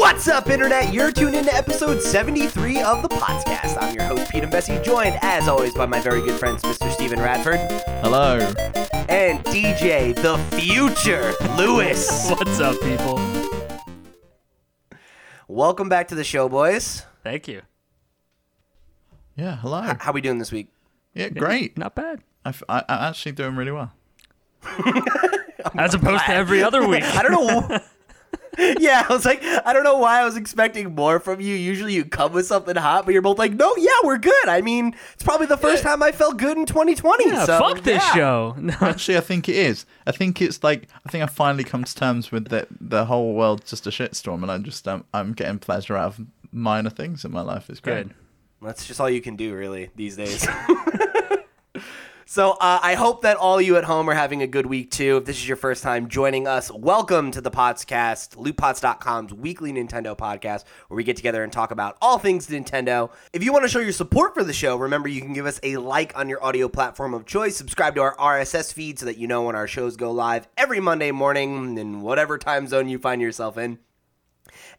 What's up, Internet? You're tuned into episode 73 of the podcast. I'm your host, Pete and Bessie, joined, as always, by my very good friends, Mr. Steven Radford Hello. and DJ, the future, Lewis. What's up, people? Welcome back to the show, boys. Thank you. Yeah, hello. How we doing this week? Yeah, great. Not bad. I, I, I'm actually doing really well. As opposed to every other week. I don't know. yeah, I was like, I don't know why I was expecting more from you. Usually you come with something hot, but you're both like, no, yeah, we're good. I mean, it's probably the first time I felt good in 2020. Yeah, so, fuck this yeah. show. No, Actually, I think it is. I think it's like I think I finally come to terms with that the whole world's just a shitstorm, and I'm just um, I'm getting pleasure out of minor things in my life. It's great. good. That's just all you can do, really, these days. so uh, I hope that all you at home are having a good week too. If this is your first time joining us, welcome to the Potscast, LootPots.com's weekly Nintendo podcast, where we get together and talk about all things Nintendo. If you want to show your support for the show, remember you can give us a like on your audio platform of choice. Subscribe to our RSS feed so that you know when our shows go live every Monday morning in whatever time zone you find yourself in.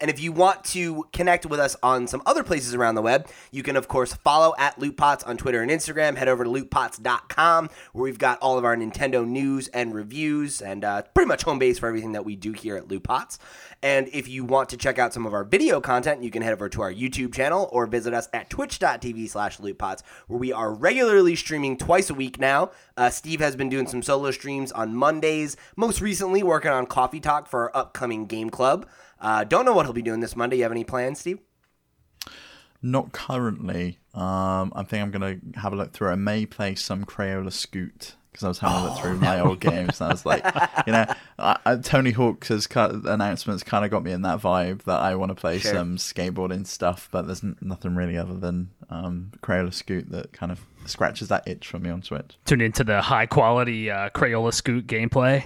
And if you want to connect with us on some other places around the web, you can, of course, follow at LootPots on Twitter and Instagram. Head over to lootpots.com, where we've got all of our Nintendo news and reviews and uh, pretty much home base for everything that we do here at LootPots. And if you want to check out some of our video content, you can head over to our YouTube channel or visit us at twitch.tv slash lootpots, where we are regularly streaming twice a week now. Uh, Steve has been doing some solo streams on Mondays, most recently working on Coffee Talk for our upcoming game club. Uh, don't know what he'll be doing this Monday. You have any plans, Steve? Not currently. Um, I think I'm gonna have a look through. I may play some Crayola Scoot because I was having a look through my old games, and I was like, you know, I, I, Tony Hawk's has kind of, announcements kind of got me in that vibe that I want to play Sure. some skateboarding stuff, but there's n- nothing really other than um, Crayola Scoot that kind of scratches that itch for me on Switch. Tune into the high quality uh, Crayola Scoot gameplay.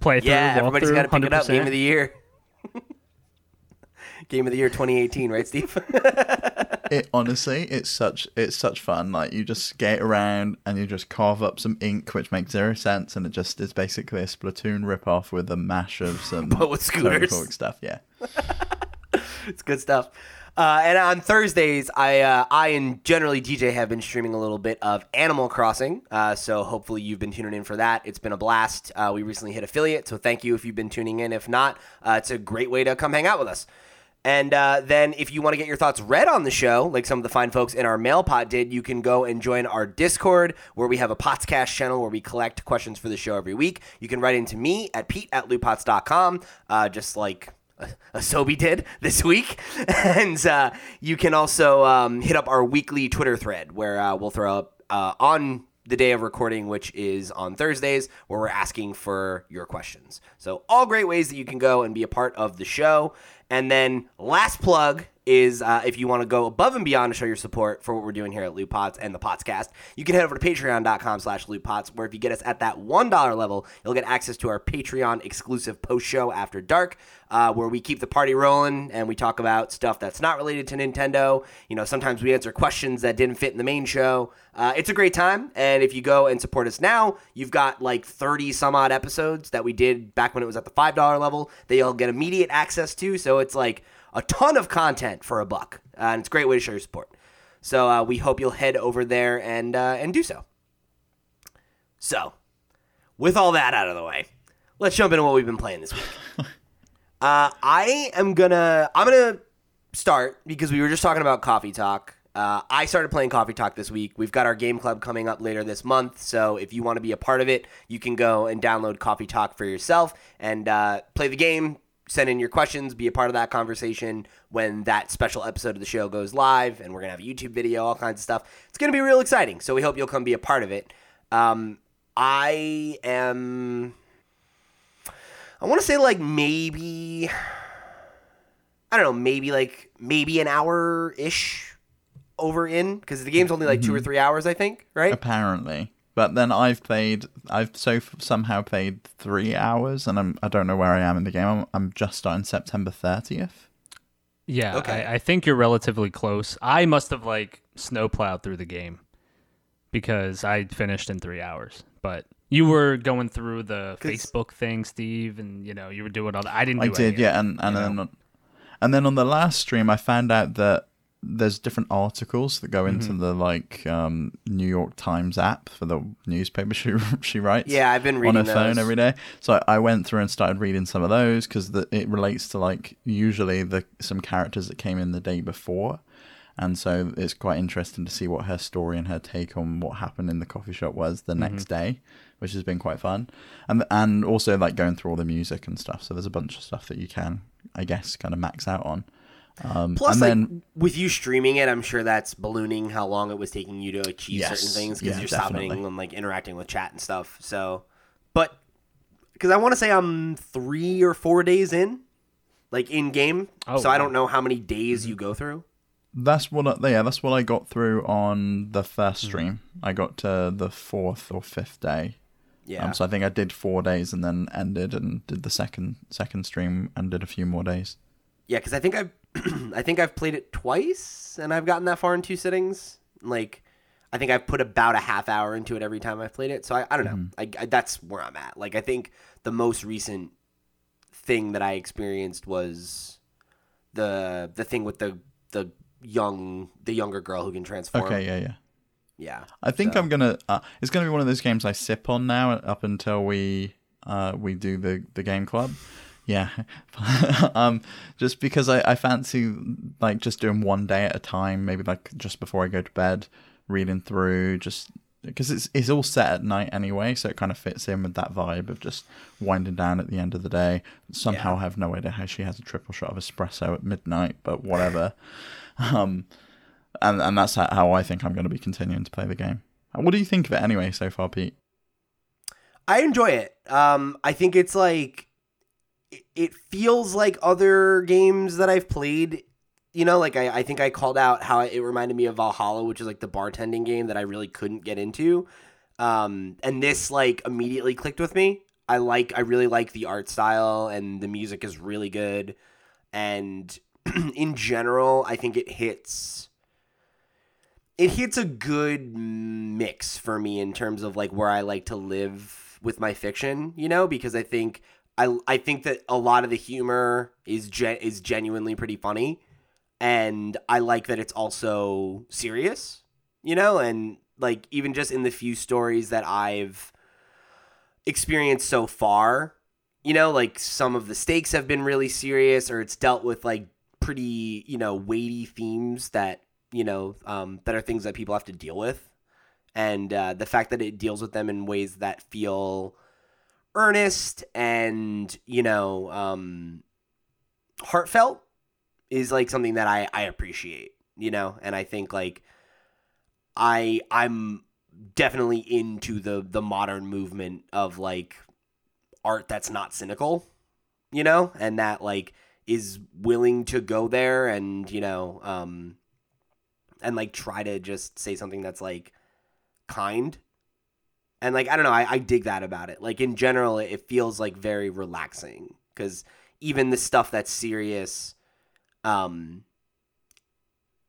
Play through. Yeah, walk everybody's through, got to pick it up. Game of the year. Game of the year 2018, right, Steve? It honestly, it's such it's such fun. Like you just skate around and you just carve up some ink, which makes zero sense, and it just is basically a Splatoon ripoff with a mash of some But with scooters. Stuff. Yeah, it's good stuff. Uh, and on Thursdays, I uh, I and generally DJ have been streaming a little bit of Animal Crossing. Uh, so hopefully you've been tuning in for that. It's been a blast. Uh, we recently hit affiliate, so thank you if you've been tuning in. If not, uh, it's a great way to come hang out with us. And uh, then, if you want to get your thoughts read on the show, like some of the fine folks in our mail pot did, you can go and join our Discord, where we have a Potscast channel where we collect questions for the show every week. You can write into me at pete at lootpots.com, uh, just like Asobi did this week. And uh, you can also um, hit up our weekly Twitter thread, where uh, we'll throw up uh, on the day of recording, which is on Thursdays, where we're asking for your questions. So, all great ways that you can go and be a part of the show. And then, last plug is uh, if you want to go above and beyond to show your support for what we're doing here at Loot Pots and the Potscast, you can head over to patreon.com slash lootpots, where if you get us at that $1 level, you'll get access to our Patreon exclusive post show after dark, uh, where we keep the party rolling and we talk about stuff that's not related to Nintendo. You know, sometimes we answer questions that didn't fit in the main show. Uh, it's a great time, and if you go and support us now, you've got like 30 some odd episodes that we did back when it was at the $5 level that you'll get immediate access to. So it's like a ton of content for a buck, uh, and it's a great way to show your support. So uh, we hope you'll head over there and uh, and do so. So, with all that out of the way, let's jump into what we've been playing this week. uh, I am gonna I'm gonna start because we were just talking about Coffee Talk. Uh, I started playing Coffee Talk this week. We've got our game club coming up later this month, so if you want to be a part of it, you can go and download Coffee Talk for yourself and uh, play the game. Send in your questions, be a part of that conversation when that special episode of the show goes live, and we're gonna have a YouTube video, all kinds of stuff. It's gonna be real exciting. So we hope you'll come be a part of it. Um, I am. I want to say like maybe. I don't know, maybe like maybe an hour ish over in because the game's only like two or three hours, I think, right? apparently. But then I've played, I've so f- somehow played three hours, and I'm I don't know where I am in the game. I'm, I'm just on September 30th. Yeah, Okay. I, I think you're relatively close. I must have like snowplowed through the game because I finished in three hours. But you were going through the Facebook thing, Steve, and you know you were doing all that. I didn't. I do any did, of yeah, and and then know? And then on the last stream, I found out that there's different articles that go into Mm-hmm. the like um, New York Times app for the newspaper she she writes. Yeah, I've been reading on her phone every day. So I I went through and started reading some of those because it relates to like usually the some characters that came in the day before, and so it's quite interesting to see what her story and her take on what happened in the coffee shop was the next day, which has been quite fun, and and also like going through all the music and stuff. So there's a bunch of stuff that you can, I guess, kind of max out on. Um, Plus, and like then with you streaming it, I'm sure that's ballooning how long it was taking you to achieve Yes. certain things because Yeah, you're definitely. stopping and like interacting with chat and stuff. So, but because I want to say I'm three or four days in, like in game. Oh, so I don't know how many days you go through. That's what I, yeah, that's what I got through on the first stream. I got to the fourth or fifth day. Yeah. Um, so I think I did four days and then ended and did the second second stream and did a few more days. Yeah, because I think I've I think I've played it twice and I've gotten that far in two sittings. Like, I think I've put about a half hour into it every time I've played it. So I, I don't know. I, I, that's where I'm at. Like, I think the most recent thing that I experienced was the the thing with the the young the younger girl who can transform. Okay, yeah, yeah. Yeah. I think So- I'm gonna. Uh, it's gonna be one of those games I sip on now up until we uh, we do the the game club. Yeah, um, just because I, I fancy like just doing one day at a time, maybe like just before I go to bed, reading through just because it's it's all set at night anyway, so it kind of fits in with that vibe of just winding down at the end of the day. Somehow I have no idea how she has a triple shot of espresso at midnight, but whatever. um, and and that's how- how I think I'm going to be continuing to play the game. What do you think of it anyway so far, Pete? I enjoy it. Um, I think it's like it, feels like other games that I've played. You know, like I, I think I called out how it reminded me of VA-11 Hall-A, which is like the bartending game that I really couldn't get into. Um, and this like immediately clicked with me. I like, I really like the art style, and the music is really good. And in general, I think it hits it hits a good mix for me in terms of like where I like to live with my fiction, you know, because I think I I think that a lot of the humor is gen- is genuinely pretty funny and I like that it's also serious, you know, and like even just in the few stories that I've experienced so far, you know, like some of the stakes have been really serious or it's dealt with like pretty, you know, weighty themes that you know, um, that are things that people have to deal with. And uh, the fact that it deals with them in ways that feel earnest and, you know, um, heartfelt is like something that I, I appreciate, you know? And I think like I I'm definitely into the the modern movement of like art that's not cynical, you know, and that like is willing to go there and, you know, um and like try to just say something that's like kind and like i don't know i, I dig that about it. Like in general it, feels like very relaxing because even the stuff that's serious um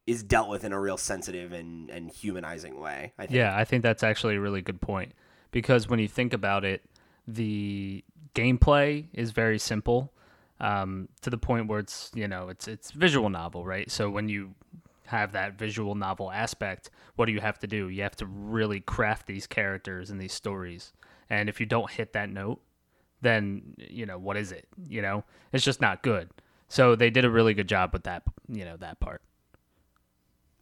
is dealt with in a real sensitive and and humanizing way i think. Yeah, I think that's actually a really good point. Because when you think about it, the gameplay is very simple um, to the point where it's you know it's it's visual novel, right? So when you have that visual novel aspect, what do you have to do? You have to really craft these characters and these stories, and if you don't hit that note, then you know what is it? You know, it's just not good. So they did a really good job with that, you know, that part.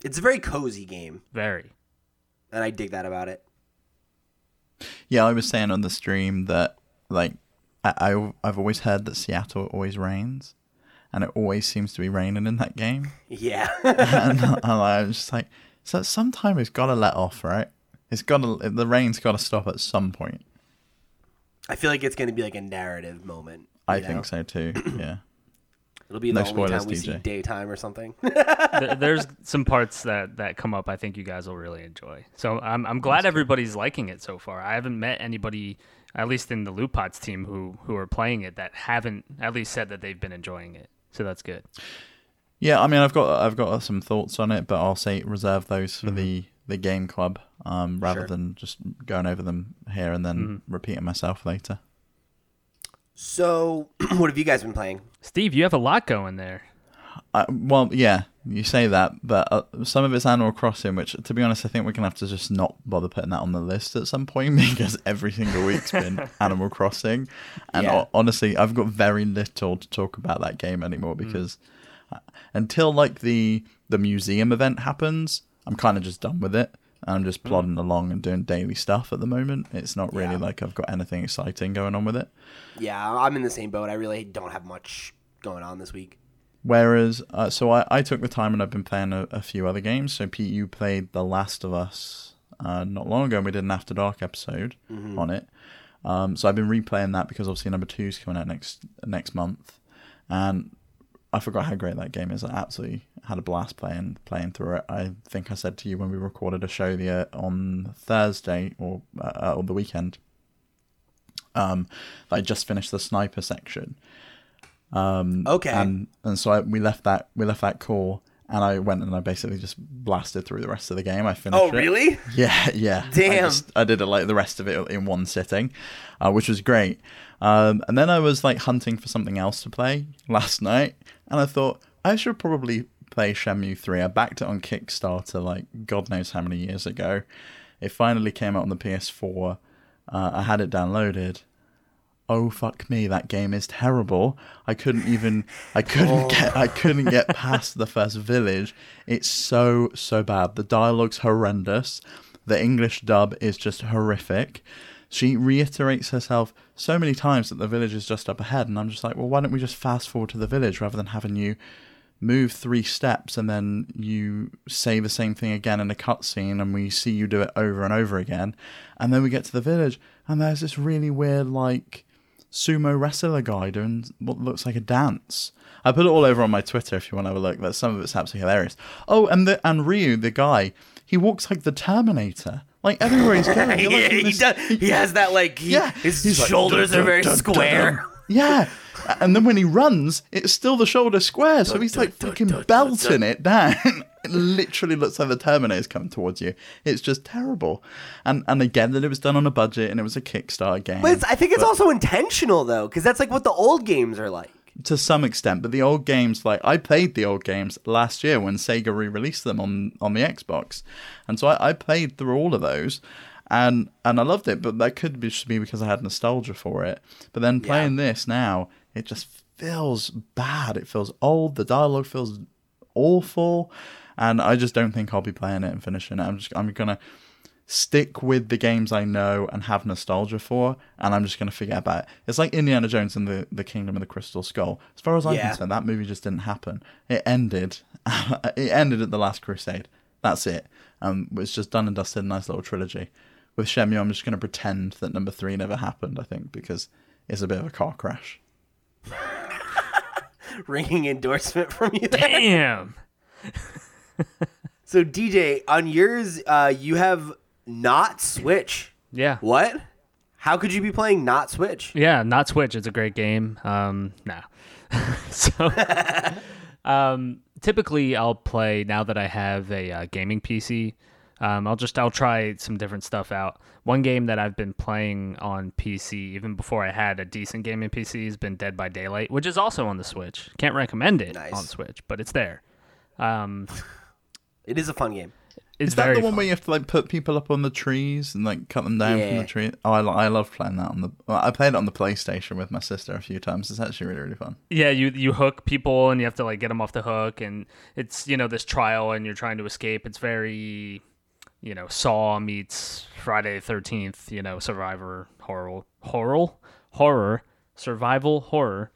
it's a very cozy game Very. and i dig that about it Yeah, I was saying on the stream that like I, I I've always heard that Seattle always rains, and it always seems to be raining in that game. yeah and, and I was just like, so sometime it's got to let off, right? It's got to the rain's got to stop at some point. i feel like it's going to be like a narrative moment I know? think so too. Yeah. it'll be No the only spoilers, time we see daytime or something there's some parts that that come up I think you guys will really enjoy. So I'm I'm glad everybody's liking it so far. I haven't met anybody, at least in the Loot Pots team, who who are playing it that haven't at least said that they've been enjoying it. So that's good. Yeah, I mean, I've got I've got some thoughts on it, but I'll say reserve those for the the game club, um, rather Sure. than just going over them here and then repeating myself later. so what have you guys been playing Steve, you have a lot going there. I, well, yeah, you say that, but uh, some of it's Animal Crossing, which, to be honest, I think we're gonna have to just not bother putting that on the list at some point because every single week's been Animal Crossing, and Yeah. ho- honestly, I've got very little to talk about that game anymore because uh, until like the the museum event happens, I'm kind of just done with it. And I'm just plodding along and doing daily stuff at the moment. It's not really Yeah. like I've got anything exciting going on with it. Yeah, I'm in the same boat. I really don't have much going on this week. Whereas, uh, so I, I took the time and I've been playing a, a few other games. So Pete, you played The Last of Us uh, not long ago, and we did an After Dark episode on it. Um, so I've been replaying that because obviously number two is coming out next next month, and I forgot how great that game is. I absolutely had a blast playing playing through it. I think I said to you when we recorded a show the uh, on Thursday or uh, or the weekend. Um, that I just finished the sniper section. Um, Okay. and and so I, we left that we left that call, and I went and I basically just blasted through the rest of the game. I finished. Oh, it. really? Yeah, yeah. I, Damn. just- I did it like the rest of it in one sitting, uh, which was great. Um, and then I was like hunting for something else to play last night, and I thought I should probably play Shenmue 3. I backed it on Kickstarter like God knows how many years ago. It finally came out on the PS4. Uh, I had it downloaded. Oh fuck me, that game is terrible. I couldn't even I couldn't oh. get I couldn't get past the first village. It's so so bad. The dialogue's horrendous. The English dub is just horrific. She reiterates herself so many times that the village is just up ahead and I'm just like, well why don't we just fast forward to the village rather than having you move three steps and then you say the same thing again in a cutscene and we see you do it over and over again and then we get to the village and there's this really weird like sumo wrestler guy doing what looks like a dance i put it all over on my twitter if you want to have a look that some of it's absolutely hilarious oh and the and Ryo the guy he walks like the terminator like everywhere he's going you're like yeah, he this- does. He has that like. He, yeah, his he's like, shoulders dun, are very dun, square. Yeah, and then when he runs, it's still the shoulder square, so he's like fucking belting it down. it literally looks like the Terminator's coming towards you. It's just terrible. And and again, that it was done on a budget and it was a Kickstarter game. But it's, I think it's also intentional though, because that's like what the old games are like. to some extent, but the old games, like I played the old games last year when Sega re-released them on on the Xbox, and so I, I played through all of those, and and I loved it. But that could be just be because I had nostalgia for it. But then playing this now, it just feels bad. It feels old. The dialogue feels awful, and I just don't think I'll be playing it and finishing it. I'm just I'm gonna stick with the games I know and have nostalgia for, and I'm just going to forget about it. It's like Indiana Jones and the, the Kingdom of the Crystal Skull. As far as I'm Yeah. concerned, that movie just didn't happen. It ended. it ended at the Last Crusade. That's it. Um, it's just done and dusted. Nice little trilogy. With Shenmue, I'm just going to pretend that number three never happened. I think because it's a bit of a car crash. Ringing endorsement from you. there. Damn. So DJ, on yours, uh, you have not Switch. Yeah. What? How could you be playing not Switch? Yeah, not Switch. It's a great game. Um, nah. so, um, typically I'll play now that I have a uh, gaming PC. Um, I'll just I'll try some different stuff out. One game that I've been playing on PC even before I had a decent gaming PC has been Dead by Daylight, which is also on the Switch. Can't recommend it Nice. on Switch, but it's there. Um, It is a fun game. it's Is that the one fun. where you have to like put people up on the trees and like cut them down from the tree? Oh, I, I love playing that on the. Well, I played it on the PlayStation with my sister a few times. It's actually really really fun. Yeah, you you hook people and you have to like get them off the hook, and it's you know this trial and you're trying to escape. It's very, you know, Saw meets Friday the Thirteenth. You know, Survivor horror horror horror survival horror.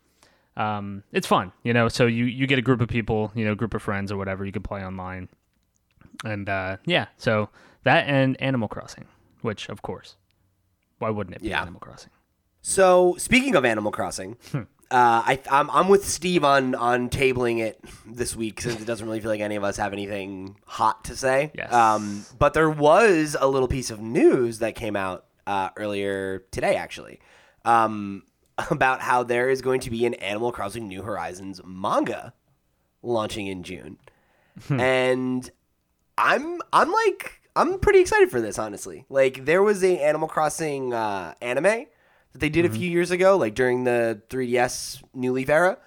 Um, it's fun, you know. So you you get a group of people, you know, group of friends or whatever. You can play online, and uh, yeah, so that and Animal Crossing, which of course, why wouldn't it be Yeah. Animal Crossing? So speaking of Animal Crossing, Hmm. Uh, I, I'm, I'm with Steve on on tabling it this week since it doesn't really feel like any of us have anything hot to say. Yes. Um, but there was a little piece of news that came out uh, earlier today, actually, um, about how there is going to be an Animal Crossing New Horizons manga launching in June, and I'm I'm like I'm pretty excited for this honestly. Like there was a Animal Crossing uh, anime that they did a few years ago, like during the 3DS New Leaf era,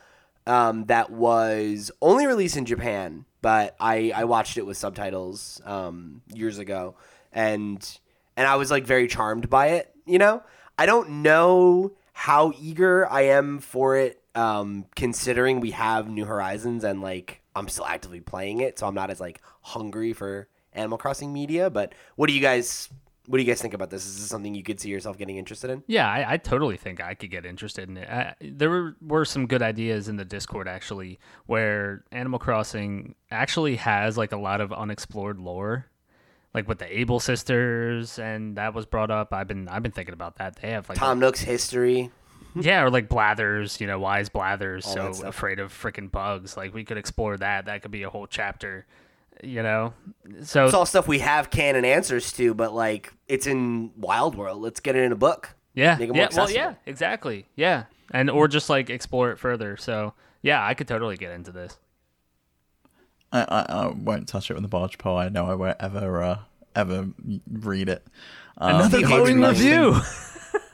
um, that was only released in Japan, but I, I watched it with subtitles um, years ago, and and I was like very charmed by it. You know, I don't know how eager I am for it, um, considering we have New Horizons and like I'm still actively playing it, so I'm not as like hungry for Animal Crossing media. But what do you guys what do you guys think about this? Is this something you could see yourself getting interested in? Yeah, I, I totally think I could get interested in it. I, there were, were some good ideas in the Discord actually, where Animal Crossing actually has like a lot of unexplored lore, like with the Able sisters, and that was brought up. I've been I've been thinking about that. They have like Tom Nook's history. yeah, or like Blathers, you know, why is Blathers All so afraid of freaking bugs? Like we could explore that. That could be a whole chapter, you know. So It's all stuff we have canon answers to, but like it's in Wild World. Let's get it in a book. Yeah, Make it more yeah, well, yeah, exactly, yeah, and or just like explore it further. So yeah, I could totally get into this. I, I, I won't touch it with a barge pole. I know I won't ever uh, ever read it. Um, Another he glowing me. review.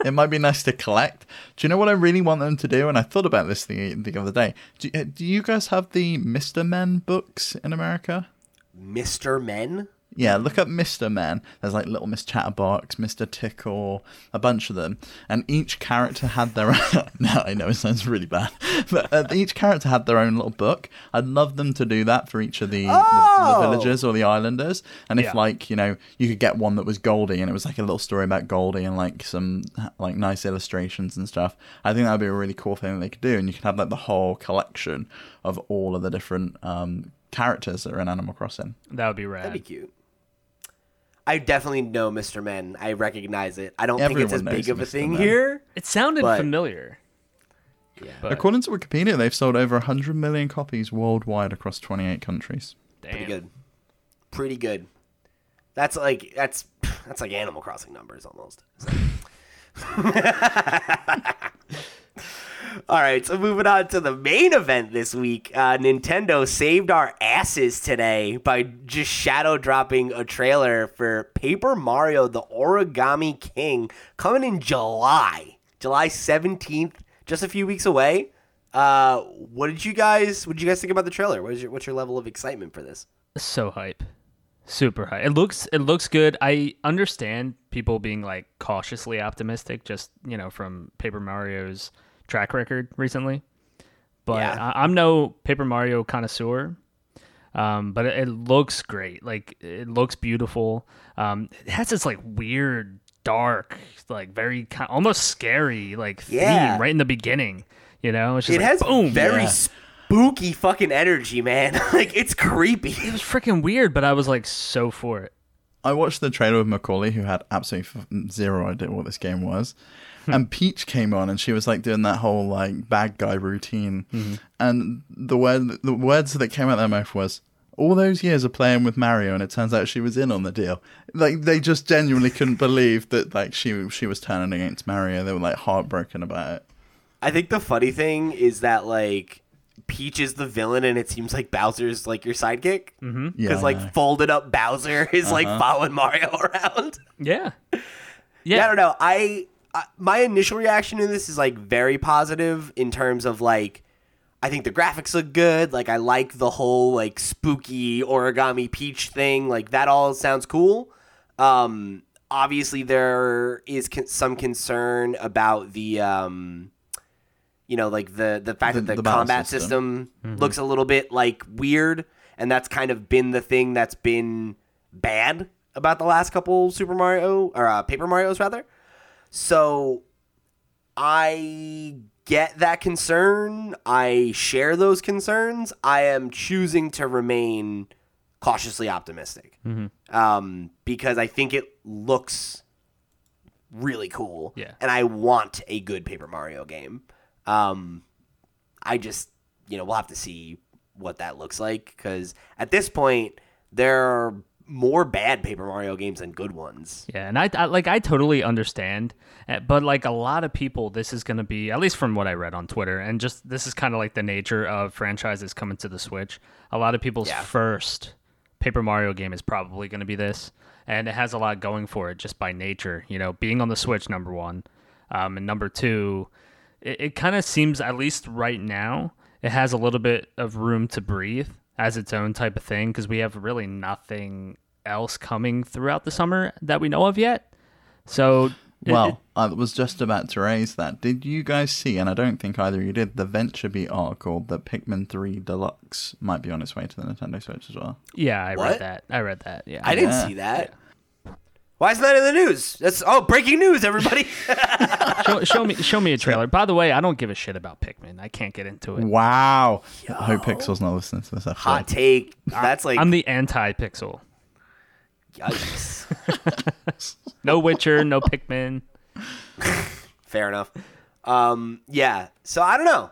it might be nice to collect. Do you know what I really want them to do? And I thought about this the the other day. Do, uh, do you guys have the Mister Men books in America? Mr. Men? Yeah, look up Mr. Men. There's like Little Miss Chatterbox, Mr. Tickle, a bunch of them. And each character had their own. no, I know it sounds really bad. But uh, each character had their own little book. I'd love them to do that for each of the, the, Oh! the villagers or the islanders. And if, Yeah. like, you know, you could get one that was Goldie and it was like a little story about Goldie and like some like nice illustrations and stuff. I think that would be a really cool thing that they could do. And you could have like the whole collection of all of the different um, characters that are in Animal Crossing. that would be rad. That'd be cute. I definitely know Mr. Men. I recognize it. I don't think it's as big of a Mr. thing Men. here. It sounded But- familiar. Yeah. But According to Wikipedia, they've sold over 100 million copies worldwide across 28 countries. Pretty good. Pretty good. That's like that's that's like Animal Crossing numbers almost. All right, so moving on to the main event this week. Uh, Nintendo saved our asses today by just shadow dropping a trailer for Paper Mario: The Origami King coming in July, July seventeenth, just a few weeks away. Uh, what did you guys? What did you guys think about the trailer? What is your what's your level of excitement for this? so hype super hype it looks it looks good i understand people being like cautiously optimistic just you know from paper mario's track record recently but Yeah. I, i'm no paper mario connoisseur um, but it, it looks great like it looks beautiful um, it has this like weird dark like very ki almost scary like theme right in the beginning you know it's just it like, has boom very yeah. spooky fucking energy, man. like it's creepy. it was freaking weird but i was like so for it I watched the trailer with Macaulay, who had absolutely zero idea what this game was. And Peach came on, and she was like doing that whole like bad guy routine. And the word, the words that came out of their mouth was, "All those years of playing with Mario, and it turns out she was in on the deal." Like they just genuinely couldn't believe that like she she was turning against Mario. They were like heartbroken about it. I think the funny thing is that like Peach is the villain, and it seems like Bowser's like your sidekick. Mm-hmm. Yeah, Because like know. folded up Bowser is like following Mario around. yeah Yeah, yeah I don't know. I, I my initial reaction to this is like very positive in terms of like I think the graphics look good. Like I like the whole like spooky origami peach thing. Like that all sounds cool. Um obviously there is con- some concern about the um you know like the the fact The- that the, the combat system. system, looks a little bit like weird and that's kind of been the thing that's been bad about the last couple Super Mario or uh, Paper Mario's rather. So I get that concern. I share those concerns. I am choosing to remain cautiously optimistic um, because I think it looks really cool. Yeah. And I want a good Paper Mario game. Um, I just, you know, we'll have to see what that looks like because at this point, there are more bad Paper Mario games than good ones. Yeah, and I, I like I totally understand, uh, but like a lot of people, this is going to be at least from what I read on Twitter, and just this is kind of like the nature of franchises coming to the Switch. A lot of people's Yeah. first Paper Mario game is probably going to be this, and it has a lot going for it just by nature. You know, being on the Switch, number one, um, and number two, it, it kind of seems at least right now. it has a little bit of room to breathe as its own type of thing because we have really nothing else coming throughout the summer that we know of yet. So, Well, it- I was just about to raise that. Did you guys see, and I don't think either of you did, the VentureBeat article that Pikmin 3 Deluxe might be on its way to the Nintendo Switch as well? yeah, I What? read that. I read that. Yeah, I didn't Yeah. see that. Why isn't that in the news? That's oh, breaking news, everybody. show, show me show me a trailer. By the way, I don't give a shit about Pikmin. I can't get into it. Wow. I hope Pixel's not listening to this episode. Hot take. That's like I'm the anti-Pixel. yikes. No Witcher, no Pikmin. Fair enough. Um, yeah. So I don't know.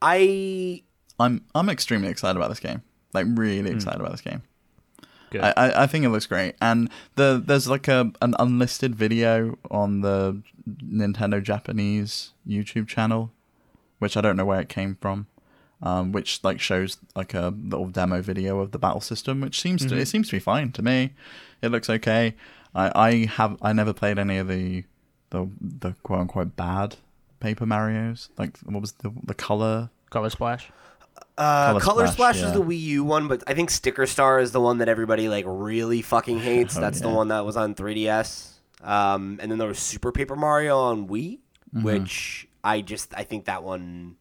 I I'm I'm extremely excited about this game. Like really excited about this game. Good. I, I, think it looks great. And the there's like a an unlisted video on the Nintendo Japanese YouTube channel, which I don't know where it came from. Um, which like shows like a little demo video of the battle system, which seems to it seems to be fine to me. It looks okay. I, I have I never played any of the the the quote unquote bad Paper Mario's. Like what was the the color Color Splash. Uh, Color Color Splash, Splash, yeah. is the Wii U one, but I think Sticker Star is the one that everybody like really fucking hates. Oh, That's the one that was on 3DS. Um, and then there was Super Paper Mario on Wii, Mm-hmm. which I just I think that one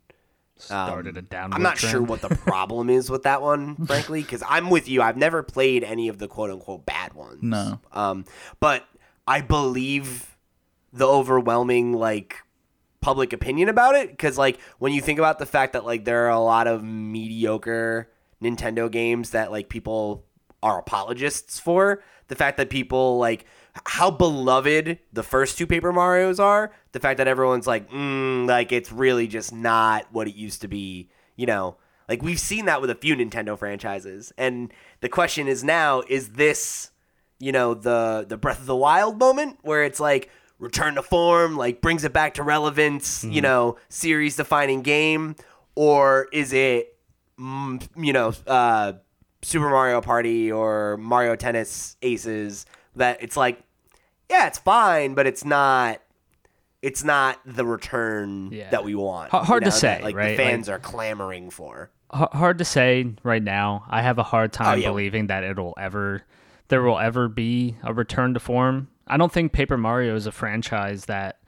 Started a downward I'm not trend. sure what the problem is with that one, frankly, because I'm with you. I've never played any of the quote unquote bad ones. No. Um, but I believe the overwhelming like public opinion about it because like when you think about the fact that like there are a lot of mediocre Nintendo games that like people are apologists for the fact that people like how beloved the first two Paper Mario's are, the fact that everyone's like, mm, like it's really just not what it used to be, you know. Like we've seen that with a few Nintendo franchises, and the question is now: is this, you know, the the Breath of the Wild moment where it's like return to form, like brings it back to relevance, you know, series defining game, or is it, mm, you know, uh, Super Mario Party or Mario Tennis Aces that it's like, yeah, it's fine, but it's not. It's not the return Yeah. that we want. H- hard to that, say, like right? the fans are clamoring for. H- hard to say right now. I have a hard time Oh, yeah. believing that it'll ever there will ever be a return to form. I don't think Paper Mario is a franchise that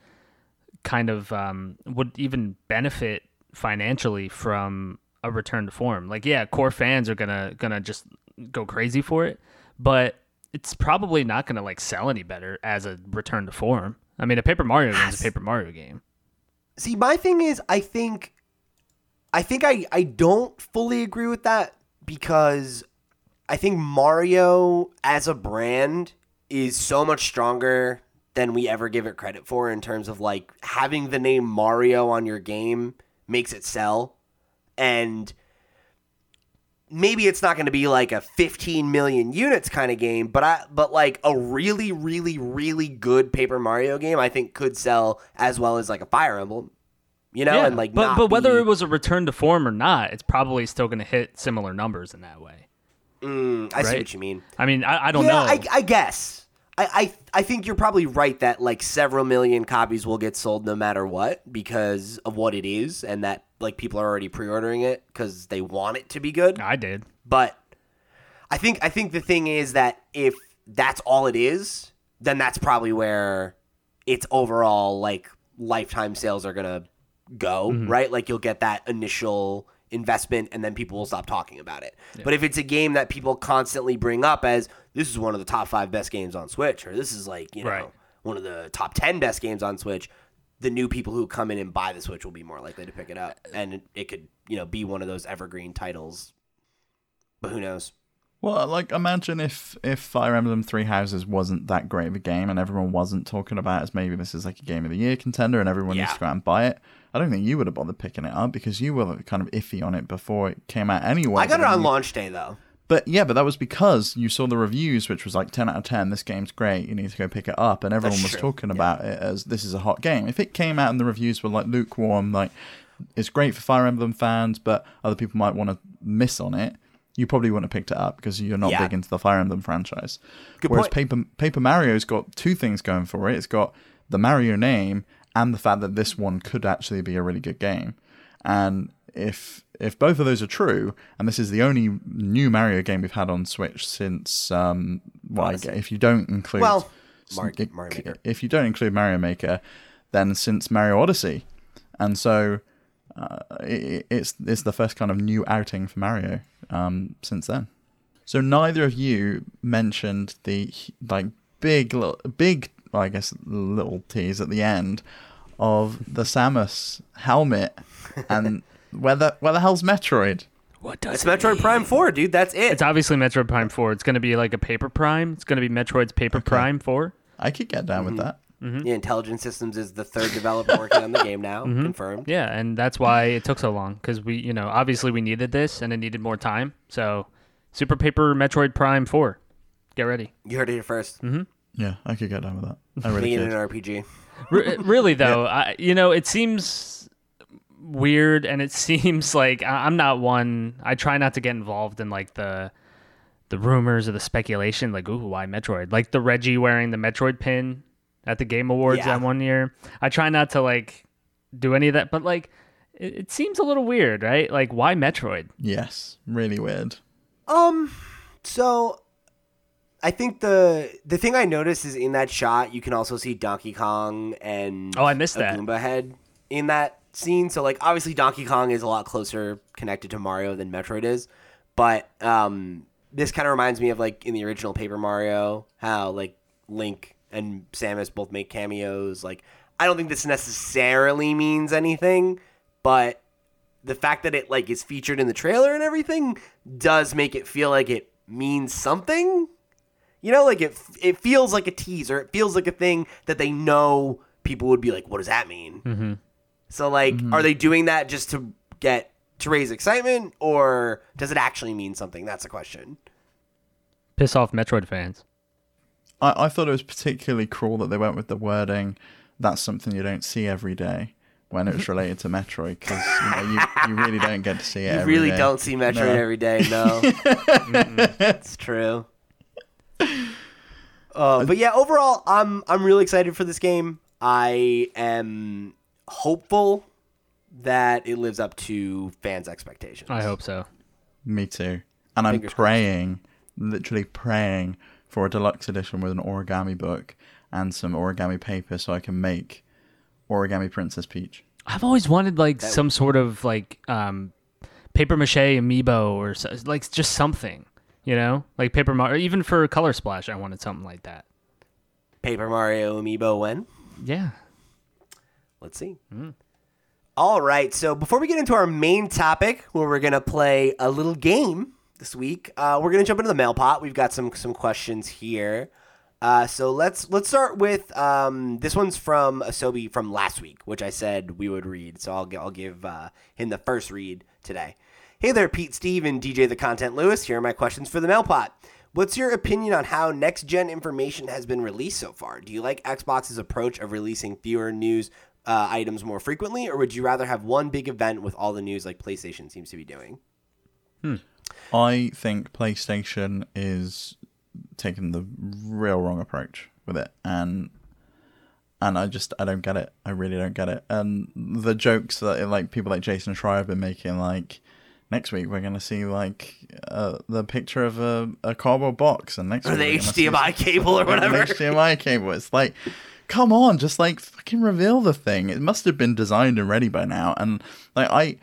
kind of um, would even benefit financially from a return to form. Like, yeah, core fans are gonna gonna just go crazy for it, but it's probably not gonna like sell any better as a return to form. I mean, a Paper Mario game is a Paper Mario game. See, my thing is, I think, I think I I don't fully agree with that because I think Mario as a brand is so much stronger than we ever give it credit for in terms of like having the name Mario on your game makes it sell, and maybe it's not going to be like a 15 million units kind of game, but I but like a really really really good Paper Mario game I think could sell as well as like a Fire Emblem. You know, and like but not but whether be- it was a return to form or not, it's probably still going to hit similar numbers in that way. Mm, I see what you mean. I mean, I, I don't yeah, know. I, I guess. I, I I think you're probably right that like several million copies will get sold no matter what because of what it is and that like people are already pre-ordering it because they want it to be good. I did. But I think I think the thing is that if that's all it is, then that's probably where its overall like lifetime sales are gonna go, mm-hmm. right? Like you'll get that initial investment and then people will stop talking about it. But if it's a game that people constantly bring up as this is one of the top five best games on Switch, or this is like, you know, Right. one of the top ten best games on Switch, the new people who come in and buy the Switch will be more likely to pick it up. And it, it could, you know, be one of those evergreen titles. But who knows? Well, like imagine if if Fire Emblem Three Houses wasn't that great of a game and everyone wasn't talking about it as maybe this is like a game of the year contender and everyone needs Yeah. to go out and buy it. I don't think you would have bothered picking it up because you were kind of iffy on it before it came out anyway. I got it on you- launch day though. But yeah, but that was because you saw the reviews, which was like ten out of ten. This game's great. You need to go pick it up, and everyone That's was true, talking about it as this is a hot game. If it came out and the reviews were like lukewarm, like it's great for Fire Emblem fans, but other people might want to miss on it. You probably wouldn't have picked it up because you're not Yeah. big into the Fire Emblem franchise. Good Whereas point. Paper Paper Mario's got two things going for it. It's got the Mario name and the fact that this one could actually be a really good game. And if if both of those are true, and this is the only new Mario game we've had on Switch since um, well, I if you don't include Well, s- Mar- it- Mario Maker. if you don't include Mario Maker, then since Mario Odyssey, and so uh, it, it's it's the first kind of new outing for Mario um, since then. So neither of you mentioned the like big little, big I guess little tease at the end of the Samus helmet and where the where the hell's Metroid? What does It's Metroid Prime 4, dude. That's it. It's obviously Metroid Prime 4. It's going to be like a Paper Prime. It's going to be Metroid's Paper Prime 4. I could get down Mm-hmm. with that. Mm-hmm. Yeah, Intelligent Systems is the third developer working on the game now, mm-hmm. confirmed. Yeah, and that's why it took so long because we, you know, obviously we needed this and it needed more time. So, Super Paper Metroid Prime 4. Get ready. You heard it here 1st mm-hmm. Yeah, I could get down with that. I really Making could. an RPG. Re- really though, I, you know, it seems weird and it seems like I- I'm not one. I try not to get involved in like the the rumors or the speculation. Like, ooh, why Metroid? Like the Reggie wearing the Metroid pin at the Game Awards Yeah. that one year. I try not to like do any of that, but like it, it seems a little weird, right? Like, why Metroid? Yes, really weird. Um, so I think the the thing I noticed is in that shot you can also see Donkey Kong and Oh, I missed a that. Goomba head in that scene. So like obviously Donkey Kong is a lot closer connected to Mario than Metroid is, but um, this kind of reminds me of like in the original Paper Mario how like Link and Samus both make cameos. Like I don't think this necessarily means anything, but the fact that it like is featured in the trailer and everything does make it feel like it means something. You know, like it it feels like a teaser. It feels like a thing that they know people would be like, "What does that mean?" Mm-hmm. So, like, are they doing that just to get to raise excitement, or does it actually mean something? That's a question. Piss off Metroid fans. I, I thought it was particularly cruel that they went with the wording that's something you don't see every day when it's related to Metroid because you, know, you, you really don't get to see it You every really day. don't see Metroid No. every day, no. it's true. Uh, but yeah, overall, I'm I'm really excited for this game. I am hopeful that it lives up to fans' expectations. I hope so. Me too. And I'm Fingers crossed. praying, literally praying for a deluxe edition with an origami book and some origami paper so I can make origami Princess Peach. I've always wanted like some sort of like um, paper mache amiibo or so, like just something, you know, like paper Mario. Even for Color Splash, I wanted something like that. Paper Mario Amiibo when? Yeah. Let's see. All right. So before we get into our main topic, where we're gonna play a little game this week, uh, we're gonna jump into the mail pot. We've got some some questions here. Uh, so let's let's start with um, this one's from Asobi from last week, which I said we would read. So I'll I'll give uh, him the first read today. Hey there, Pete, Steve, and DJ the Content Lewis. Here are my questions for the mail pot. What's your opinion on how next gen information has been released so far? Do you like Xbox's approach of releasing fewer news uh, items more frequently, or would you rather have one big event with all the news like PlayStation seems to be doing? I think PlayStation is taking the real wrong approach with it, and and I just I don't get it. I really don't get it. And the jokes that like people like Jason Schreier have been making, like next week we're gonna see like uh, the picture of a, a cardboard box, and next Or week the HDMI cable or whatever. HDMI cable. It's like, come on, just like fucking reveal the thing. It must have been designed and ready by now. And like I,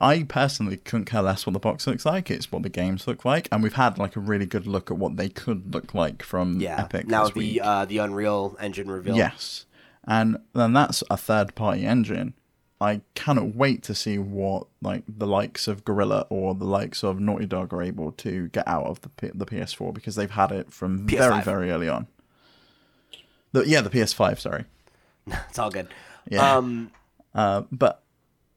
I personally couldn't care less what the box looks like. It's what the games look like, and we've had like a really good look at what they could look like from Yeah. Epic now the week. uh, the Unreal Engine reveal. Yes, and then that's a third party engine. I cannot wait to see what like the likes of Guerrilla or the likes of Naughty Dog are able to get out of the P- the PS4 because they've had it from very PS5. very early on. The, yeah, the PS5. Sorry. It's all good. Yeah. Um, Uh, but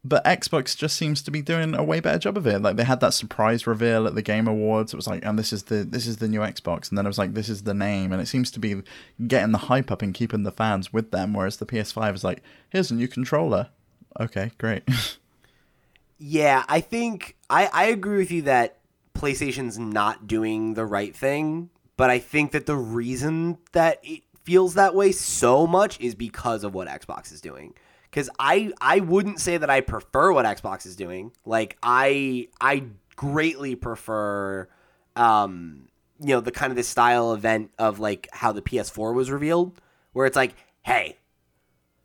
but Xbox just seems to be doing a way better job of it. Like they had that surprise reveal at the Game Awards. It was like, and this is the this is the new Xbox, and then it was like, this is the name, and it seems to be getting the hype up and keeping the fans with them. Whereas the PS5 is like, here's a new controller. Okay, great. Yeah, I think I, I agree with you that PlayStation's not doing the right thing, but I think that the reason that it feels that way so much is because of what Xbox is doing. because I I wouldn't say that I prefer what Xbox is doing. Like I I greatly prefer um you know the kind of this style event of like how the PS4 was revealed, where it's like, hey,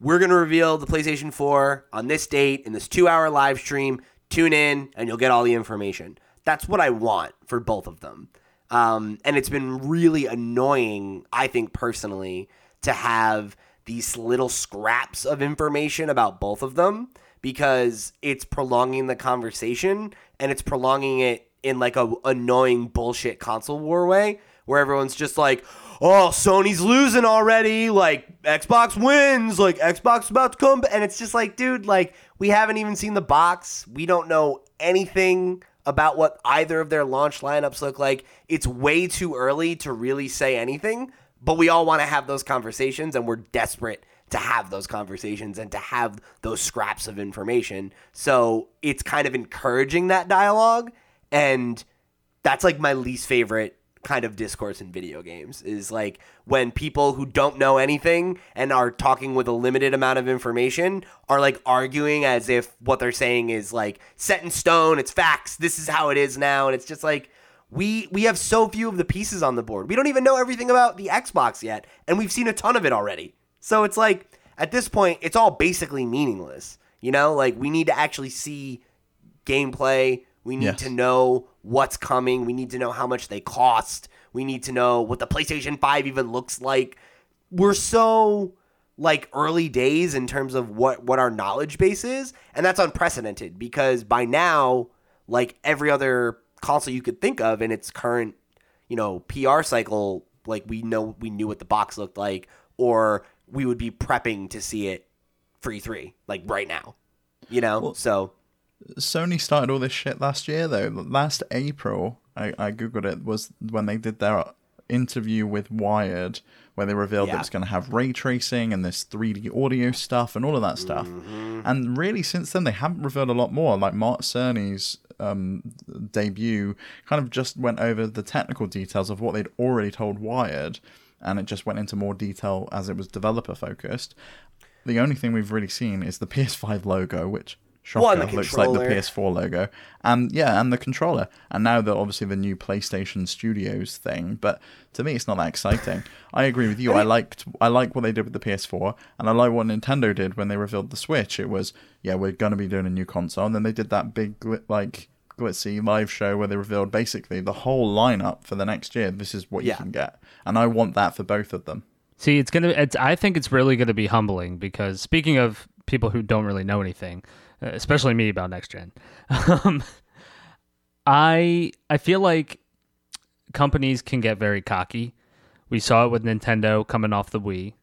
we're gonna reveal the PlayStation 4 on this date in this two hour live stream. Tune in and you'll get all the information. That's what I want for both of them. Um, and it's been really annoying, I think personally, to have these little scraps of information about both of them because it's prolonging the conversation and it's prolonging it in like a annoying bullshit console war way where everyone's just like, "Oh, Sony's losing already. Like Xbox wins. Like Xbox about to come." And it's just like, dude, like we haven't even seen the box. We don't know anything about what either of their launch lineups look like. It's way too early to really say anything, but we all want to have those conversations and we're desperate to have those conversations and to have those scraps of information. So it's kind of encouraging that dialogue. And that's like my least favorite kind of discourse in video games is like when people who don't know anything and are talking with a limited amount of information are like arguing as if what they're saying is like set in stone it's facts this is how it is now and it's just like we we have so few of the pieces on the board. We don't even know everything about the Xbox yet and we've seen a ton of it already. So it's like at this point it's all basically meaningless you know? Like we need to actually see gameplay. We need Yes. to know what's coming. We need to know how much they cost. We need to know what the PlayStation 5 even looks like. We're so like early days in terms of what what our knowledge base is, and that's unprecedented because by now, like every other console you could think of in its current, you know, PR cycle, like we know we knew what the box looked like or we would be prepping to see it for E3 like right now. You know? so Sony started all this shit last year, though. Last April, I, I googled it, was when they did their interview with Wired, where they revealed that Yeah. it's going to have ray tracing and this 3D audio stuff and all of that stuff. And really, since then, they haven't revealed a lot more. Like Mark Cerny's um, debut kind of just went over the technical details of what they'd already told Wired, and it just went into more detail as it was developer focused. The only thing we've really seen is the PS5 logo, which shocker Well, the looks like the. PS4 logo, and yeah, and the controller, and now the obviously the new PlayStation Studios thing. But to me, it's not that exciting. I agree with you. I liked I like what they did with the PS4, and I like what Nintendo did when they revealed the Switch. It was yeah, we're gonna be doing a new console, and then they did that big like glitzy live show where they revealed basically the whole lineup for the next year. This is what Yeah. you can get, and I want that for both of them. See, it's gonna. It's. I think it's really gonna be humbling because speaking of people who don't really know anything, especially me about next gen, um, I I feel like companies can get very cocky. We saw it with Nintendo coming off the Wii.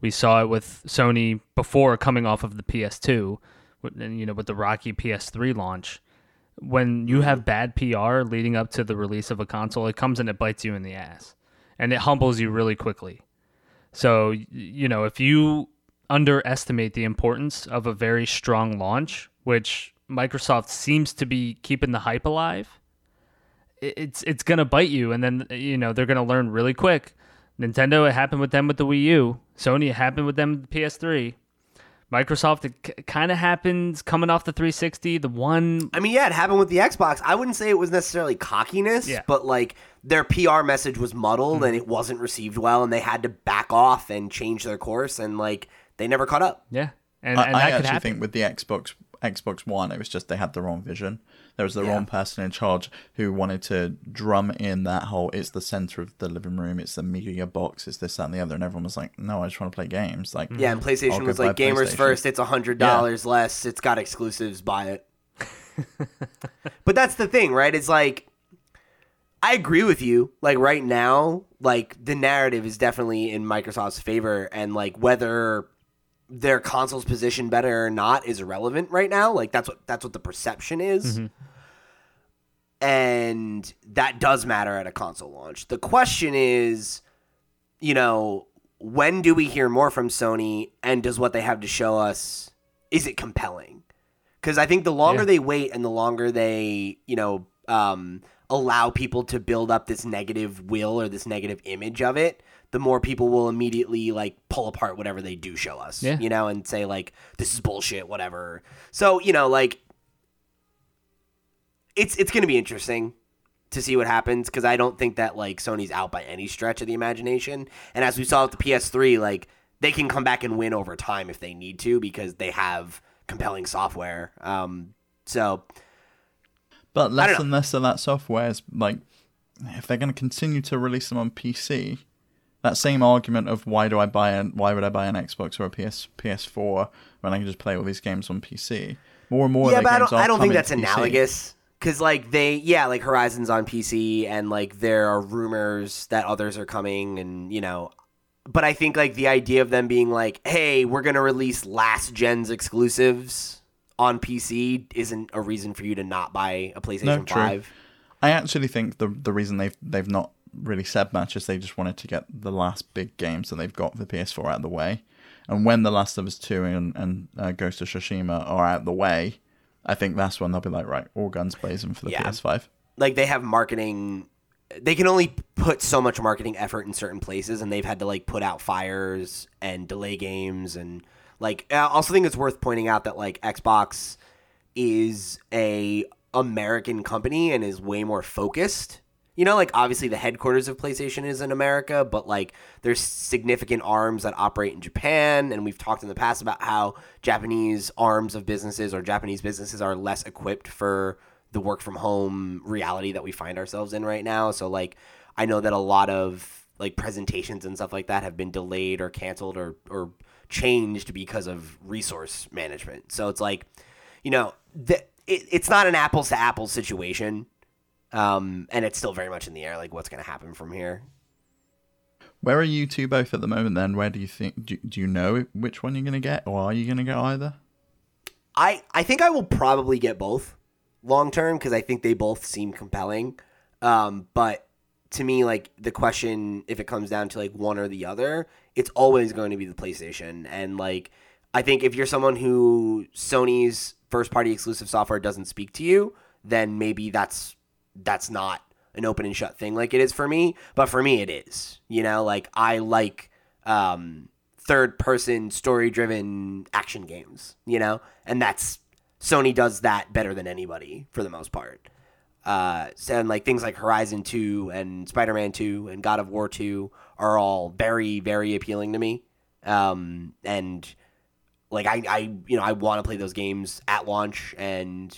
We saw it with Sony before coming off of the PS2, and you know with the rocky PS3 launch. When you have bad PR leading up to the release of a console, it comes and it bites you in the ass, and it humbles you really quickly. So, you know, if you underestimate the importance of a very strong launch, which Microsoft seems to be keeping the hype alive, it's it's going to bite you and then you know, they're going to learn really quick. Nintendo it happened with them with the Wii U, Sony it happened with them with the PS3. Microsoft it k- kind of happens coming off the 360, the one I mean, yeah, it happened with the Xbox. I wouldn't say it was necessarily cockiness, Yeah. but like their PR message was muddled mm-hmm. and it wasn't received well, and they had to back off and change their course, and like they never caught up. yeah. And, I, and I that could actually happen. think with the Xbox Xbox One, it was just they had the wrong vision. There was the Yeah. wrong person in charge who wanted to drum in that whole it's the center of the living room, it's the media box, it's this, that, and the other, and everyone was like, No, I just want to play games. Like Yeah, and PlayStation was like gamers PlayStation. first. It's a hundred dollars less. It's got exclusives. Buy it. but that's the thing, right? It's like I agree with you. Like right now, like the narrative is definitely in Microsoft's favor, and like whether their console's position better or not is irrelevant right now. Like that's what that's what the perception is. And that does matter at a console launch. The question is, you know, when do we hear more from Sony and does what they have to show us is it compelling? Cuz I think the longer Yeah. they wait and the longer they, you know, um, allow people to build up this negative will or this negative image of it, the more people will immediately like pull apart whatever they do show us. Yeah. You know, and say like this is bullshit, whatever. So, you know, like it's it's going to be interesting to see what happens because I don't think that like Sony's out by any stretch of the imagination. And as we saw with the PS3, like they can come back and win over time if they need to because they have compelling software. Um, so But less and less of that software is like, if they're going to continue to release them on PC, that same argument of why do I buy an why would I buy an Xbox or a PS PS4 when I can just play all these games on PC? More and more. yeah, but I don't. I don't think that's analogous because like they, yeah, like Horizon's on PC and like there are rumors that others are coming and you know. But I think like the idea of them being like, "Hey, we're gonna release last gen's exclusives on PC," isn't a reason for you to not buy a PlayStation true. Five. I actually think the the reason they've they've not really said much is they just wanted to get the last big games that they've got for the PS4 out of the way, and when The Last of Us Two and and uh, Ghost of Tsushima are out of the way, I think that's when they'll be like, right, all guns blazing for the Yeah. PS5. like they have marketing they can only put so much marketing effort in certain places and they've had to like put out fires and delay games and like I also think it's worth pointing out that like Xbox is a American company and is way more focused. You know, like obviously the headquarters of PlayStation is in America, but like there's significant arms that operate in Japan, and we've talked in the past about how Japanese arms of businesses or Japanese businesses are less equipped for the work from home reality that we find ourselves in right now. So like I know that a lot of like presentations and stuff like that have been delayed or canceled or or changed because of resource management. So it's like, you know, the, it, it's not an apples to apples situation. Um, and it's still very much in the air, like what's going to happen from here. Where are you two both at the moment? Then, where do you think? Do, do you know which one you're gonna get, or are you gonna get either? I, I think I will probably get both long term because I think they both seem compelling. Um, but to me, like the question, if it comes down to like one or the other, it's always going to be the PlayStation. And like, I think if you're someone who Sony's first party exclusive software doesn't speak to you, then maybe that's that's not an open and shut thing like it is for me. But for me, it is. You know, like I like um, third person story driven action games. You know, and that's Sony does that better than anybody for the most part. Uh, and like things like Horizon 2 and Spider Man 2 and God of War 2 are all very, very appealing to me. Um, and like I, I, you know, I want to play those games at launch and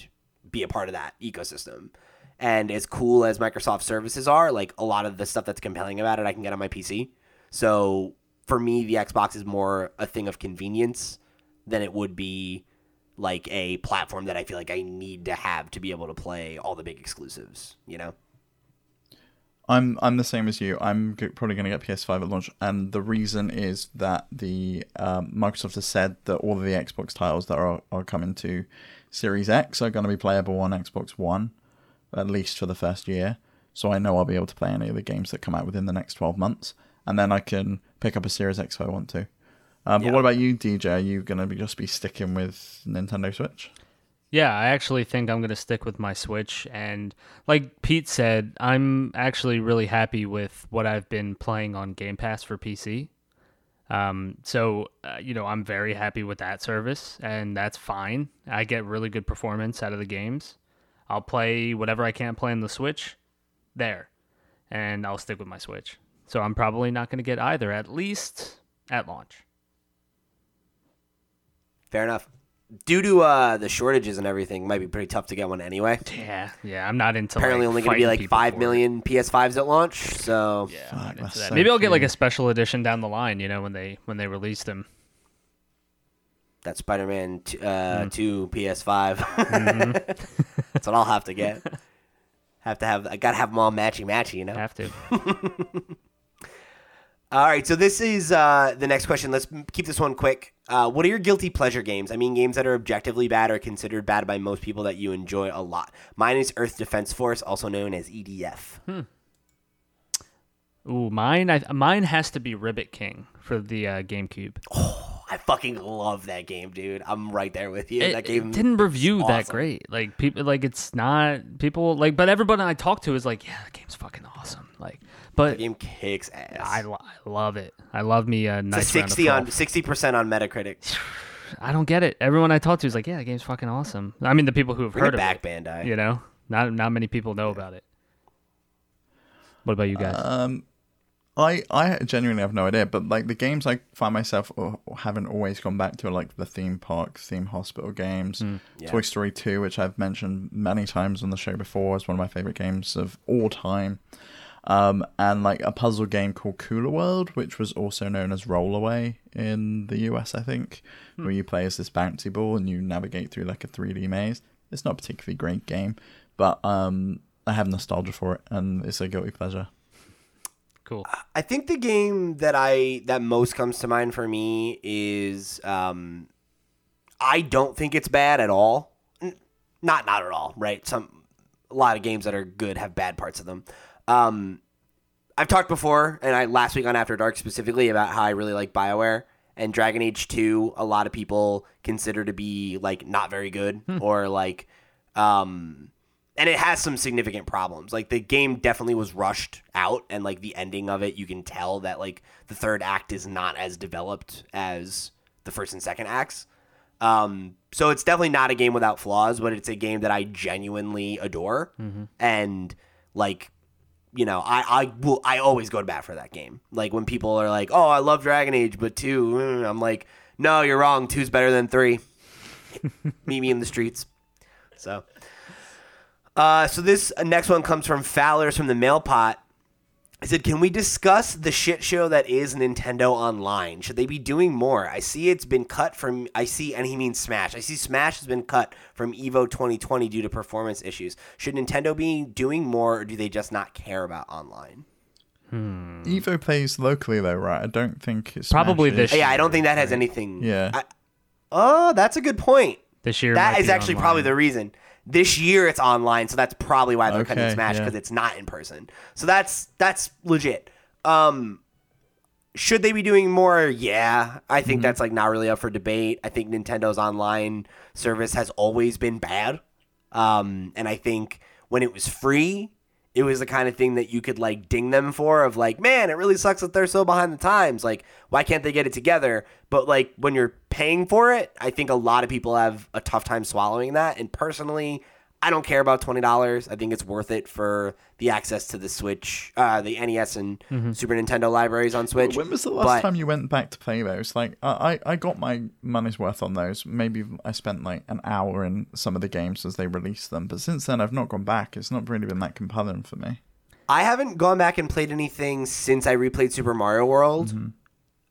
be a part of that ecosystem. And as cool as Microsoft services are, like a lot of the stuff that's compelling about it, I can get on my PC. So for me, the Xbox is more a thing of convenience than it would be like a platform that I feel like I need to have to be able to play all the big exclusives, you know? I'm I'm the same as you. I'm g- probably going to get PS5 at launch, and the reason is that the um, Microsoft has said that all of the Xbox titles that are are coming to Series X are going to be playable on Xbox One, at least for the first year. So I know I'll be able to play any of the games that come out within the next 12 months, and then I can pick up a Series X if I want to. Uh, but Yeah. what about you, DJ? Are you going to be just be sticking with Nintendo Switch? Yeah, I actually think I'm going to stick with my Switch. And like Pete said, I'm actually really happy with what I've been playing on Game Pass for PC. Um, so, uh, you know, I'm very happy with that service, and that's fine. I get really good performance out of the games. I'll play whatever I can't play on the Switch there, and I'll stick with my Switch. So I'm probably not going to get either, at least at launch. Fair enough. Due to uh, the shortages and everything, it might be pretty tough to get one anyway. Yeah, yeah, I'm not into Apparently, like, only going to be like people five for it. million PS5s at launch. So Yeah, Fuck, I'm not into that's that. so Maybe I'll get like a special edition down the line. You know, when they when they release them. That's Spider-Man t- uh, Mm-hmm. two PS5. that's what I'll have to get. Have to have. I gotta have them all matchy matchy. You know. Have to. All right, so this is uh, the next question. Let's keep this one quick. Uh, what are your guilty pleasure games? I mean, games that are objectively bad or considered bad by most people that you enjoy a lot. Mine is Earth Defense Force, also known as EDF. Ooh, mine. I, mine has to be Ribbit King for the uh, GameCube. I fucking love that game, dude. I'm right there with you. It, that game it didn't review is that great. Like people, like it's not people like, but everybody I talk to is like, yeah, the game's fucking awesome. Like, but The game kicks ass. I, lo- I love it. I love me a It's nice a sixty round on sixty percent on Metacritic. I don't get it. Everyone I talk to is like, yeah, the game's fucking awesome. I mean, the people who have Bring heard it of back, it, Bandai. you know, not not many people know about it. What about you guys? Um, I I genuinely have no idea, but like the games I find myself or, or haven't always gone back to are like the theme parks, theme hospital games, Yeah. Toy Story Two, which I've mentioned many times on the show before, is one of my favorite games of all time. Um, and like a puzzle game called Kula World, which was also known as Rollaway in the US, I think, where you play as this bouncy ball and you navigate through like a 3D maze. It's not a particularly great game, but um, I have nostalgia for it, and it's a guilty pleasure. Cool. I think the game that I that most comes to mind for me is um, I don't think it's bad at all. N- Not not at all, right? Some a lot of games that are good have bad parts of them. Um, I've talked before, and I last week on After Dark specifically about how I really like Bioware and Dragon Age Two. A lot of people consider to be like not very good or like, um, and it has some significant problems. Like the game definitely was rushed out, and like the ending of it, you can tell that like the third act is not as developed as the first and second acts. Um, so it's definitely not a game without flaws, but it's a game that I genuinely adore, and like you know, I I will I always go to bat for that game. Like when people are like, "Oh, I love Dragon Age, but two, mm," I'm like, "No, you're wrong. Two's better than three. Meet me in the streets." So, uh, so this uh, next one comes from Fowler's from the Mail Pot. I said, "Can we discuss the shit show that is Nintendo Online? Should they be doing more? I see it's been cut from. I see, and he means Smash. I see Smash has been cut from Evo 2020 due to performance issues. Should Nintendo be doing more, or do they just not care about online? Evo plays locally though, right? I don't think it's Probably Smash this is. Yeah, I don't think that has anything. Yeah. I- oh, that's a good point. This year That might is be actually online. probably the reason. This year it's online, so that's probably why they're cutting Okay, Smash yeah. because it's not in person. So that's that's legit. Um, should they be doing more? Yeah, I Mm-hmm. think that's like not really up for debate. I think Nintendo's online service has always been bad, um, and I think when it was free, it was the kind of thing that you could like ding them for of like, man, it really sucks that they're so behind the times. Like, why can't they get it together? But like when you're paying for it, I think a lot of people have a tough time swallowing that. And personally, I don't care about twenty dollars. I think it's worth it for the access to the Switch, uh, the NES and Super Nintendo libraries on Switch. When was the last But- time you went back to play those? Like, I, I I got my money's worth on those. Maybe I spent like an hour in some of the games as they released them, but since then I've not gone back. It's not really been that compelling for me. I haven't gone back and played anything since I replayed Super Mario World. Mm-hmm.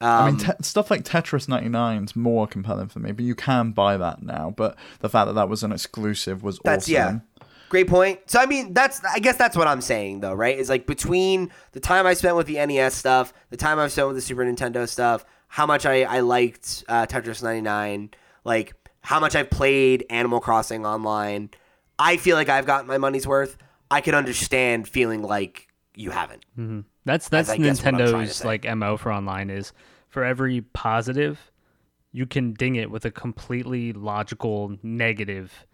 Um, I mean, te- stuff like Tetris 99 is more compelling for me, but you can buy that now. But the fact that that was an exclusive was That's awesome. yeah. Great point. So I mean, that's I guess that's what I'm saying though, right? Is like between the time I spent with the NES stuff, the time I've spent with the Super Nintendo stuff, how much I I liked uh, Tetris 99, like how much I've played Animal Crossing online. I feel like I've gotten my money's worth. I can understand feeling like you haven't. That's that's I guess what I'm trying to Nintendo's like mo for online is for every positive, you can ding it with a completely logical negative.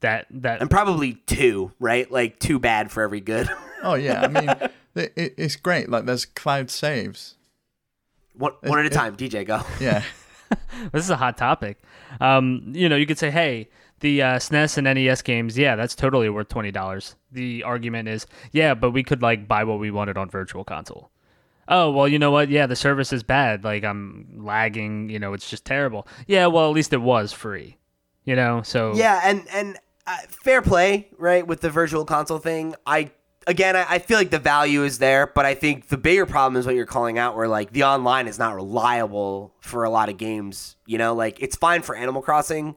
That that And probably two, right? Like too bad for every good. Oh yeah, I mean, it, it, it's great. Like there's cloud saves. one, one at a it- time. DJ, go. Yeah. this is a hot topic. Um, you know, you could say, hey, the uh, SNES and NES games, yeah, that's totally worth twenty dollars. The argument is, yeah, but we could like buy what we wanted on Virtual Console. Oh well, you know what? Yeah, the service is bad. Like I'm lagging. You know, it's just terrible. Yeah, well, at least it was free. You know, so Yeah, and and uh, fair play, right? With the virtual console thing, I again, I, I feel like the value is there, but I think the bigger problem is what you're calling out, where like the online is not reliable for a lot of games. You know, like it's fine for Animal Crossing.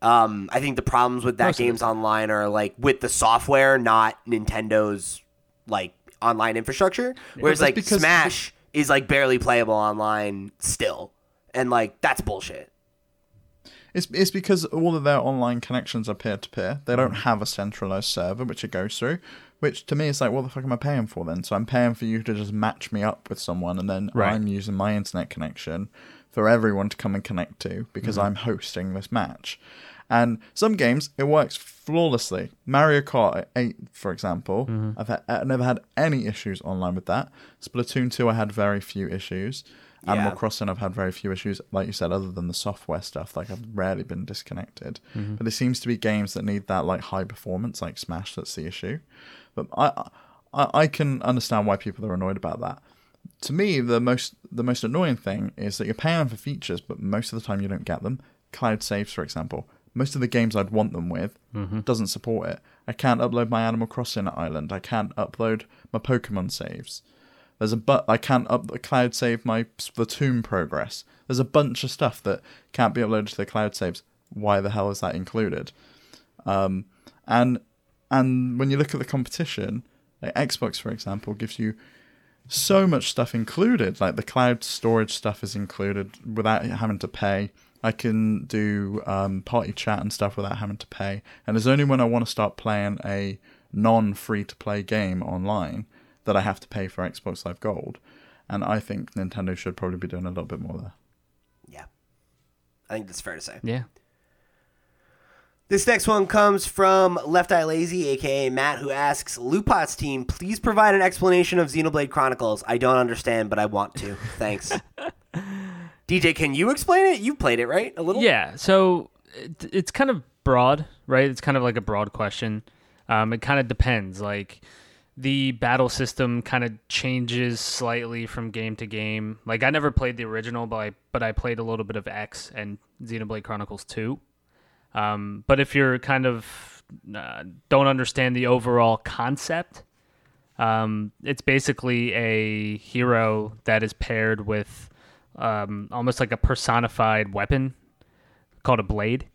Um, I think the problems with that Most game's online are like with the software, not Nintendo's like online infrastructure. Whereas like Smash is like barely playable online still, and like that's bullshit. It's, it's because all of their online connections are peer to peer. They don't have a centralized server which it goes through, which to me is like, what the fuck am I paying for then? So I'm paying for you to just match me up with someone, and then Right. I'm using my internet connection for everyone to come and connect to because Mm-hmm. I'm hosting this match. And some games it works flawlessly. Mario Kart 8, for example, mm-hmm. I've, had, I've never had any issues online with that. Splatoon 2, I had very few issues. Animal Crossing, I've had very few issues, like you said, other than the software stuff. Like I've rarely been disconnected. Mm-hmm. But there seems to be games that need that like high performance, like Smash. That's the issue. But I, I, I can understand why people are annoyed about that. To me, the most the most annoying thing is that you're paying for features, but most of the time you don't get them. Cloud saves, for example, most of the games I'd want them with doesn't support it. I can't upload my Animal Crossing island. I can't upload my Pokemon saves. There's a but I can't up the cloud save my Splatoon progress. There's a bunch of stuff that can't be uploaded to the cloud saves. Why the hell is that included? Um, and and when you look at the competition, like Xbox for example, gives you so much stuff included. Like the cloud storage stuff is included without having to pay. I can do um, party chat and stuff without having to pay. And it's only when I want to start playing a non free to play game online that I have to pay for Xbox Live Gold. And I think Nintendo should probably be doing a little bit more there. Yeah. I think that's fair to say. Yeah. This next one comes from Left Eye Lazy, aka Matt, who asks LootPots team, please provide an explanation of Xenoblade Chronicles. I don't understand, but I want to. Thanks. DJ, can you explain it? You played it, right? A little? Yeah, so it, it's kind of broad, right? It's kind of like a broad question. Um, it kind of depends. Like the battle system kind of changes slightly from game to game. Like I never played the original, but I but I played a little bit of X and Xenoblade Chronicles Two. Um, but if you're kind of uh, don't understand the overall concept, um, it's basically a hero that is paired with um, almost like a personified weapon called a blade,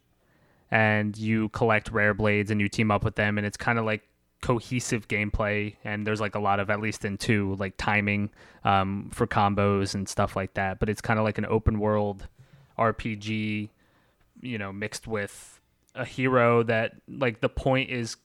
and you collect rare blades and you team up with them, and it's kind of like cohesive gameplay. And there's like a lot of at least in two like timing um, for combos and stuff like that. But it's kind of like an open world RPG, you know, mixed with a hero that like the point is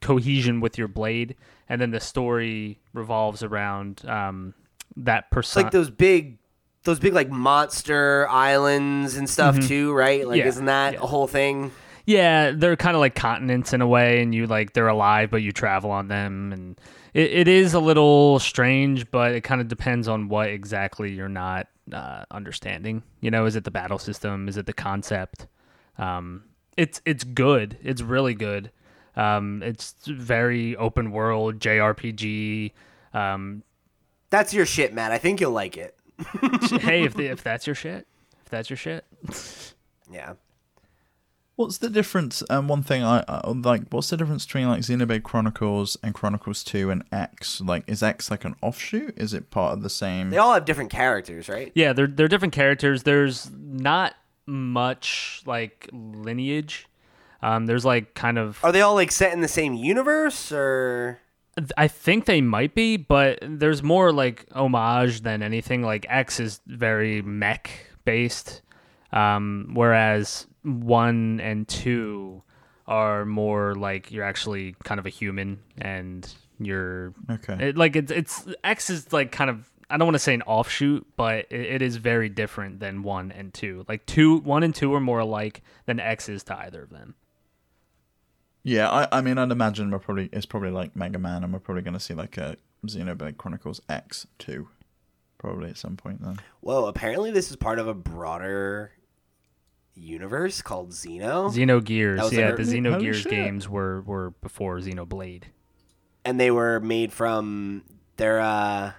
cohesion with your blade, and then the story revolves around um, that person. like those big, those big like monster islands and stuff too, right? Like, Mm-hmm. Yeah, isn't that yeah. a whole thing? Yeah, they're kind of like continents in a way, and you like they're alive, but you travel on them, and it, it is a little strange, but it kind of depends on what exactly you're not uh, understanding. You know, is it the battle system? Is it the concept? Um, it's it's good. It's really good. Um, it's very open world JRPG. Um, That's your shit, Matt. I think you'll like it. Hey, if the, if that's your shit, if that's your shit, Yeah. What's the difference? Um, one thing I, I like. What's the difference between like Xenoblade Chronicles and Chronicles Two and X? Like, is X like an offshoot? Is it part of the same? They all have different characters, right? Yeah, they're they're different characters. There's not much like lineage. Um, there's like kind of Are they all like set in the same universe or? I think they might be, but there's more like homage than anything. Like X is very mech based, um, whereas one and two are more like you're actually kind of a human and you're Okay. it, like it's it's X is like kind of I don't want to say an offshoot, but it, it is very different than one and two. Like two, one and two are more alike than X is to either of them. Yeah, I, I mean, I'd imagine we're probably it's probably like Mega Man, and we're probably going to see like a Xenoblade Chronicles X two, probably at some point then. Whoa! Apparently, this is part of a broader universe called Xeno, Xenogears, That was yeah, like the a- Xenogears Holy shit. games were were before Xenoblade. and they were made from their uh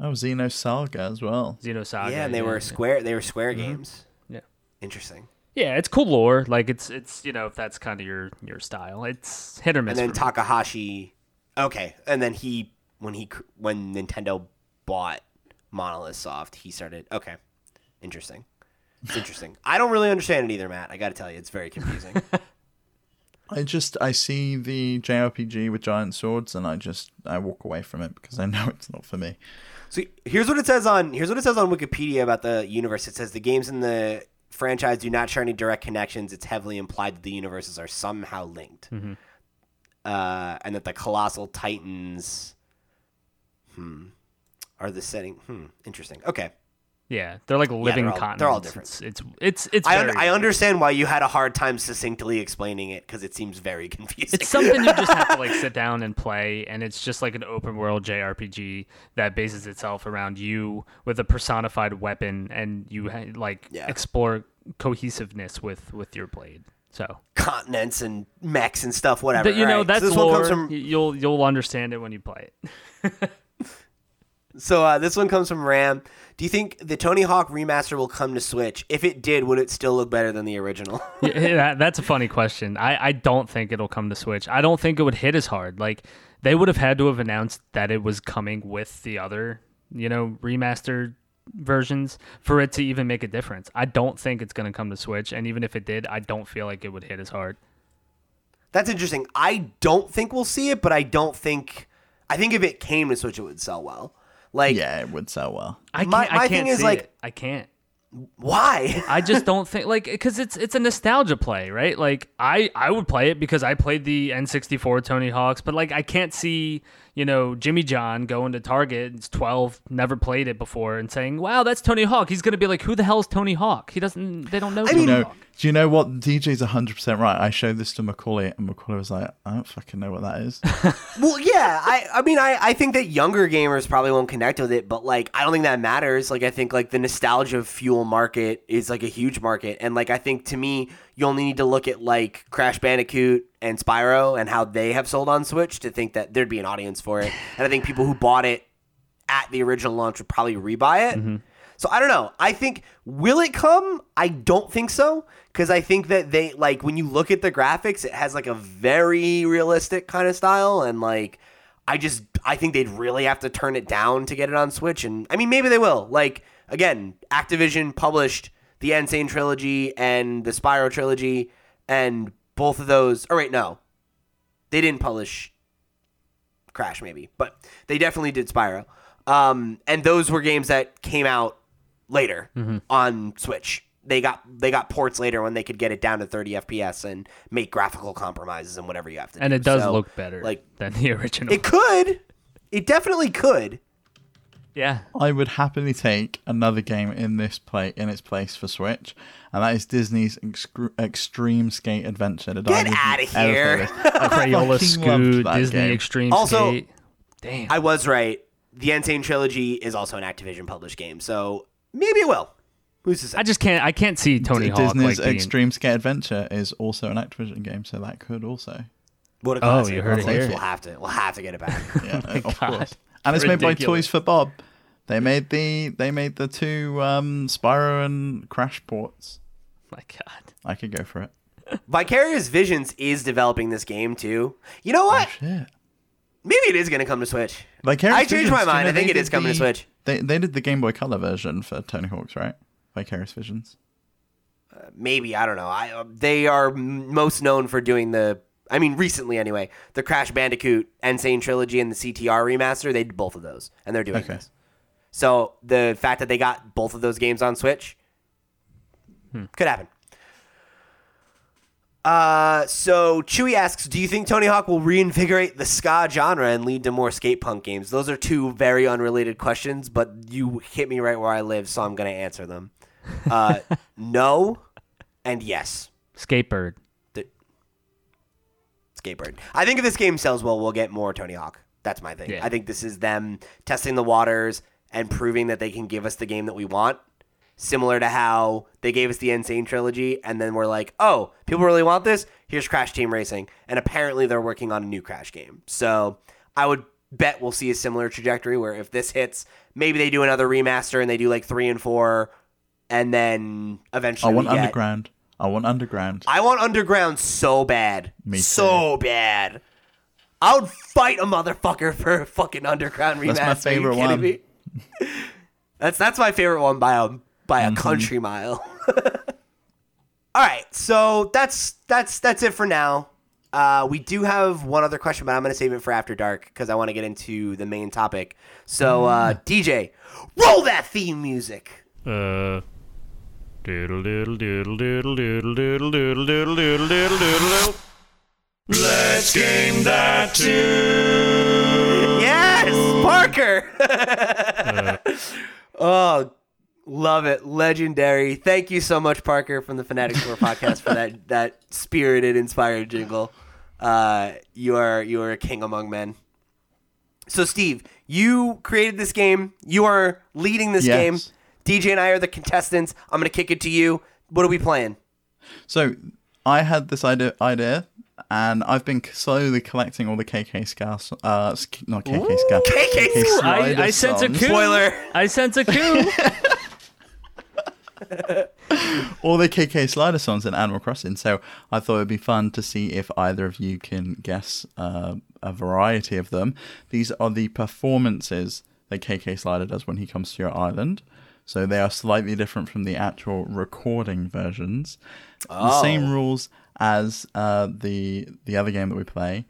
Oh, Xenosaga as well. Xenosaga. yeah, and they were Square. They were Square games. Yeah. Interesting. Yeah, it's cool lore. Like it's it's you know if that's kind of your your style, it's hit or miss. And then for me. Takahashi. Okay, and then he when he when Nintendo bought Monolith Soft, he started. Okay, interesting. It's interesting. I don't really understand it either, Matt. I got to tell you, it's very confusing. I just I see the JRPG with giant swords, and I just I walk away from it because I know it's not for me. So here's what it says on here's what it says on Wikipedia about the universe. It says the games in the franchise do not share any direct connections. It's heavily implied that the universes are somehow linked, uh, and that the colossal titans, hmm, are the setting. Hmm, interesting. Okay, Yeah, they're like living all- continents. they're all different. It's it's it's, it's I, un- I understand why you had a hard time succinctly explaining it because it seems very confusing. It's something you just have to like sit down and play, and it's just like an open world JRPG that bases itself around you with a personified weapon, and you ha- like Yeah. explore cohesiveness with with your blade. So continents and mechs and stuff, whatever. but you know Alright, so that's this lore. one comes from You'll you'll understand it when you play it. So uh, this one comes from Ram. Do you think the Tony Hawk remaster will come to Switch? If it did, would it still look better than the original? Yeah, that, that's a funny question. I, I don't think it'll come to Switch. I don't think it would hit as hard. Like they would have had to have announced that it was coming with the other, you know, remastered versions for it to even make a difference. I don't think it's going to come to Switch, and even if it did, I don't feel like it would hit as hard. That's interesting. I don't think we'll see it, but I don't think. I think if it came to Switch, it would sell well. Like, Yeah, it would sell well. I can't. My- I my can't thing is, like- it. I can't. why? I just don't think like because it's it's a nostalgia play, right? Like I I would play it because I played the N64 Tony Hawks, but like I can't see you know Jimmy John going to Target, it's 12, never played it before, and saying, "Wow, that's Tony Hawk." He's gonna be like, "Who the hell is Tony Hawk?" He doesn't. They don't know. Tony mean- No, Hawk. do you know what? DJ's 100% right. I showed this to Macaulay, and Macaulay was like, I don't fucking know what that is. well, yeah. I, I mean, I, I think that younger gamers probably won't connect with it, but like, I don't think that matters. Like, I think like the nostalgia fuel market is like a huge market, and like, I think to me, you only need to look at like Crash Bandicoot and Spyro and how they have sold on Switch to think that there'd be an audience for it. And I think people who bought it at the original launch would probably rebuy it. Mm-hmm. So I don't know. I think will it come? I don't think so because I think that they like when you look at the graphics, it has like a very realistic kind of style, and like I just I think they'd really have to turn it down to get it on Switch. And I mean, maybe they will. Like again, Activision published the N. Sane trilogy and the Spyro trilogy, and both of those. Or wait, no, they didn't publish Crash, maybe, but they definitely did Spyro. Um, and those were games that came out later Mm-hmm. on Switch. They got they got ports later when they could get it down to 30 FPS and make graphical compromises and whatever you have to do. and it does So, look better like than the original. it could. It definitely could. Yeah, I would happily take another game in this play in its place for Switch, and that is Disney's Excru- Extreme Skate Adventure. Did I Get even outta ever here. play? I Crayola fucking loved Scoot, Disney game. Extreme Also- Skate. Damn. I was right. The N. Sane trilogy is also an Activision published game, so maybe it will. Who's to say? I just can't. I can't see Tony D- Hawk Disney's like being. Extreme Skate Adventure is also an Activision game, so that could also. What a Oh, you heard it We'll- here. We'll have to. We'll have to get it back. Yeah, of God. course. And it's made by Toys for Bob. They made the they made the two um, Spyro and Crash ports. My God. I could go for it. Vicarious Visions is developing this game too. You know what? Shit. Maybe it is going to come to Switch. Vicarious I changed Visions, my do you mind. know I think it is did coming to Switch. They they did the Game Boy Color version for Tony Hawk's, right? Vicarious Visions. Maybe I don't know. I uh, they are m- most known for doing the. I mean, recently anyway, the Crash Bandicoot N. Sane trilogy and the CTR remaster. They did both of those, and they're doing Okay. this. So the fact that they got both of those games on Switch could happen. Uh, so Chewy asks, "Do you think Tony Hawk will reinvigorate the ska genre and lead to more skate punk games?" Those are two very unrelated questions, but you hit me right where I live, so I'm going to answer them. Uh, no, and yes. Skatebird. Skatebird. I think if this game sells well, we'll get more Tony Hawk. That's my thing. Yeah. I think this is them testing the waters and proving that they can give us the game that we want. Similar to how they gave us the N. Sane trilogy, and then we're like, oh, people really want this? Here's Crash Team Racing. And apparently they're working on a new Crash game. So I would bet we'll see a similar trajectory where if this hits, maybe they do another remaster and they do like three and four, and then eventually. I eventually want we get- Underground. I want Underground. I want Underground so bad. Me too. so bad. I would fight a motherfucker for a fucking Underground remaster. That's my Are you favorite kidding one. me? that's that's my favorite one by a by a Mm-hmm. country mile. All right, so that's that's that's it for now. Uh, we do have one other question, but I'm going to save it for after dark because I want to get into the main topic. So, uh, DJ, roll that theme music. Uh. Doodle doodle doodle doodle doodle doodle doodle doodle doodle doodle doodle. Let's game that too. Yes, Parker. oh, Love it. Legendary. Thank you so much, Parker, from the Fanatic Store podcast for that that spirited, inspired jingle. Uh, you are you are a king among men. So, Steve, you created this game. You are leading this Yes. game. DJ and I are the contestants. I'm gonna kick it to you. What are we playing? So I had this idea, idea, and I've been slowly collecting all the KK Ska, so- uh, not KK Ska, KK Ska. I, Slider I sense a songs. coup. Spoiler. I sense a coup. all the KK Slider songs in Animal Crossing. So I thought it'd be fun to see if either of you can guess uh, a variety of them. These are the performances that KK Slider does when he comes to your island. So they are slightly different from the actual recording versions. The same rules as uh, the the other game that we play.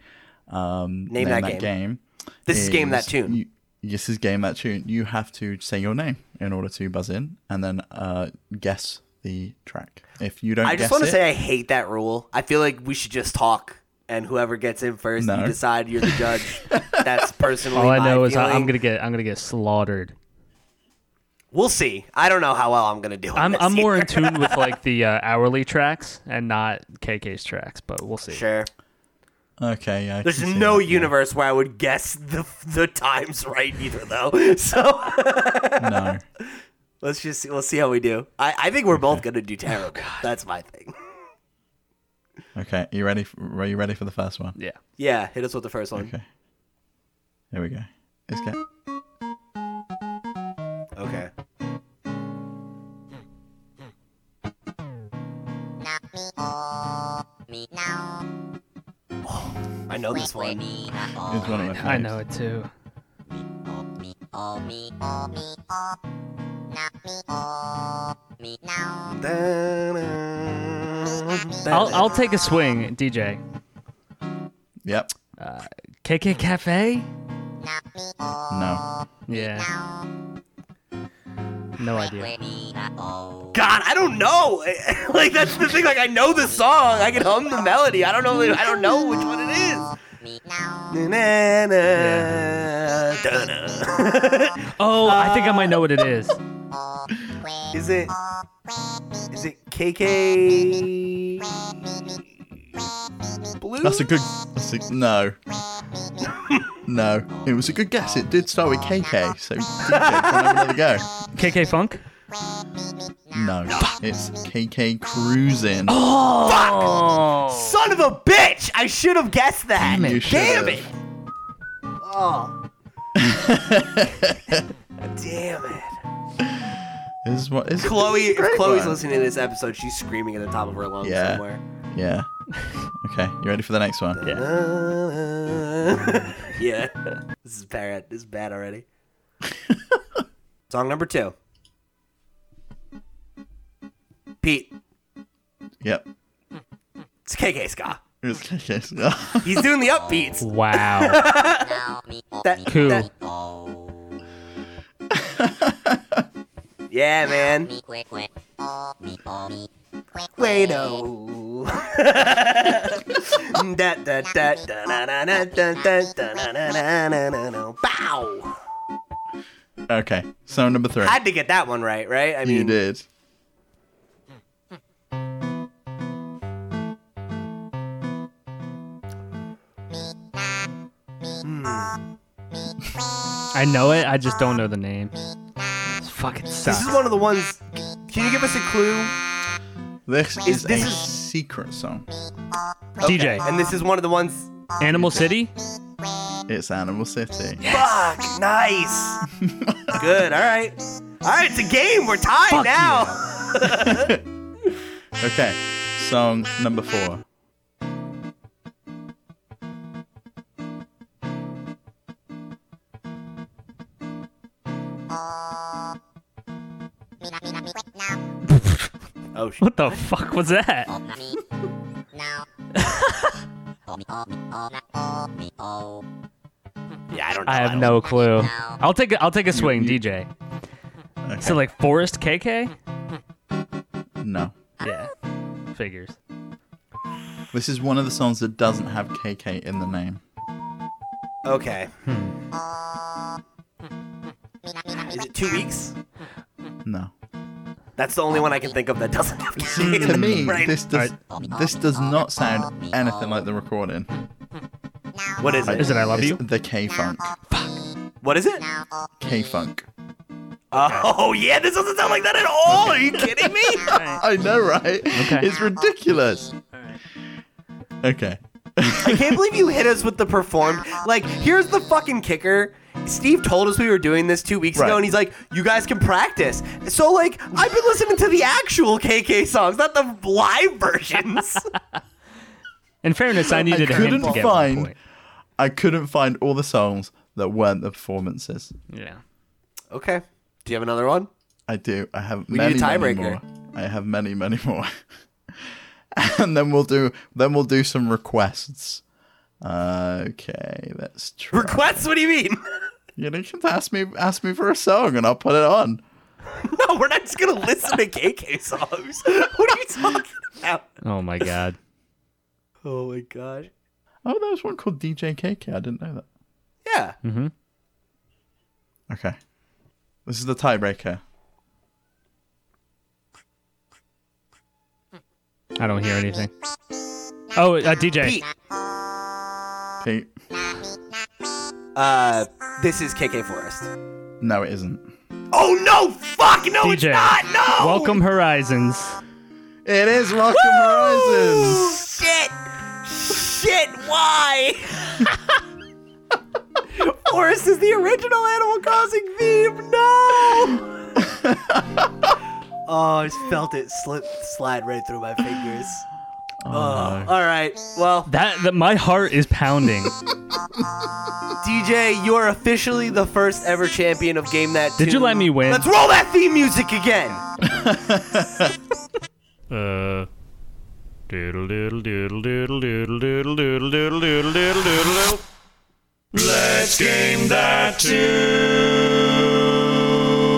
Um, Name that game. This is Game That Tune. You, this is game that tune. You have to say your name in order to buzz in, and then uh, guess the track. If you don't, I just want to say I hate that rule. I feel like we should just talk, and whoever gets in first, No. you decide. You're the judge. That's personally. All I my know is I- I'm gonna get I'm gonna get slaughtered. We'll see. I don't know how well I'm gonna do. I'm this I'm more in tune with like the uh, hourly tracks and not KK's tracks, but we'll see. Sure. Okay, yeah. I There's can no that, yeah. universe where I would guess the the times right either, though. So No. let's just see, we'll see how we do. I, I think we're both gonna do terrible. That's my thing. Okay, you ready? For, are you ready for the first one? Yeah. Yeah, hit us with the first one. Okay. Here we go. Let's go. Okay. I know this one. It's one of my I know it too. I'll I'll take a swing, DJ. Yep. KK Cafe? No. Yeah. No idea. God, I don't know. like that's the thing. Like I know the song. I can hum the melody. I don't know. I don't know which one it is. Na, na. Oh, I think I might know what it is. Is it? Is it KK? Blue? That's a good. That's a, no. No. It was a good guess. It did start with KK. So DJ, can have another go? KK Funk? No. It's KK Cruising. Oh, Son of a bitch! I should have guessed that. You Damn should've. it! Oh. Damn it. This is what is Chloe, this is if Chloe's one. listening to this episode, she's screaming at the top of her lungs Yeah. somewhere. Yeah. Okay, you ready for the next one? yeah. yeah. This is bad. This is bad already. Song number two. Pete, Yep. it's KK Ska. It was KK. He's doing the upbeats. Wow. That, Cool. that- yeah, man. Play-Doh. Bow. Okay, so number three. I had to get that one right, right? I mean, you did. Hmm. I know it. I just don't know the name. Fucking sucks. This is one of the ones. Can you give us a clue? This is this a is- secret song. DJ. And this is one of the ones. Animal City? It's Animal City. Fuck, nice. Good. All right. All right, it's a game. We're tied Fuck now. Okay, song number four. Oh shit. What the fuck was that? Yeah, I don't know. I have don't- no clue. I'll take a, I'll take a swing, DJ. Okay. So like Forest KK? no. Yeah. Figures. This is one of the songs that doesn't have KK in the name. Okay. Hmm. Is it two weeks? No. That's the only one I can think of that doesn't have See, KK to in the me, brain. this does this does not sound anything like the recording. What is it? Is it I love It's you? the K funk. Fuck. What is it? K funk. Oh yeah, this doesn't sound like that at all. Are you kidding me? I know, right? Okay. It's ridiculous. Okay. I can't believe you hit us with the performed. Like, here's the fucking kicker. Steve told us we were doing this two weeks Right. ago, and he's like, "You guys can practice." So, like, I've been listening to the actual KK songs, not the live versions. In fairness, I needed a hint couldn't to get find- one point. I couldn't find all the songs that weren't the performances. Yeah. okay. Do you have another one? I do. I have We many, need a many tiebreaker. more. I have many, many more. and then we'll do then we'll do some requests. Uh, okay, let's try. Requests? What do you mean? You know, you can ask me ask me for a song and I'll put it on. no, we're not just gonna listen to KK songs. What are you talking about? Oh my god. Oh my gosh. Oh, there was one called DJ KK. I didn't know that. Yeah. Mm-hmm. Okay. This is the tiebreaker. I don't hear anything. Oh, uh, DJ. Pete. Pete. Uh, this is KK Forest. No, it isn't. Oh no! Fuck no! It's DJ. not. No. Welcome Horizons. It is Welcome Horizons. Shit! Shit! Why? Forest is the original Animal Crossing theme. No! oh, I just felt it slip, slide right through my fingers. Oh, all right. Well, That, that my heart is pounding. DJ, you are officially the first ever champion of Game That. Did you let me win? Let's roll that theme music again. Uh. Doodle doodle doodle doodle doodle doodle doodle doodle doodle doodle doodle doodle. Let's game that tune.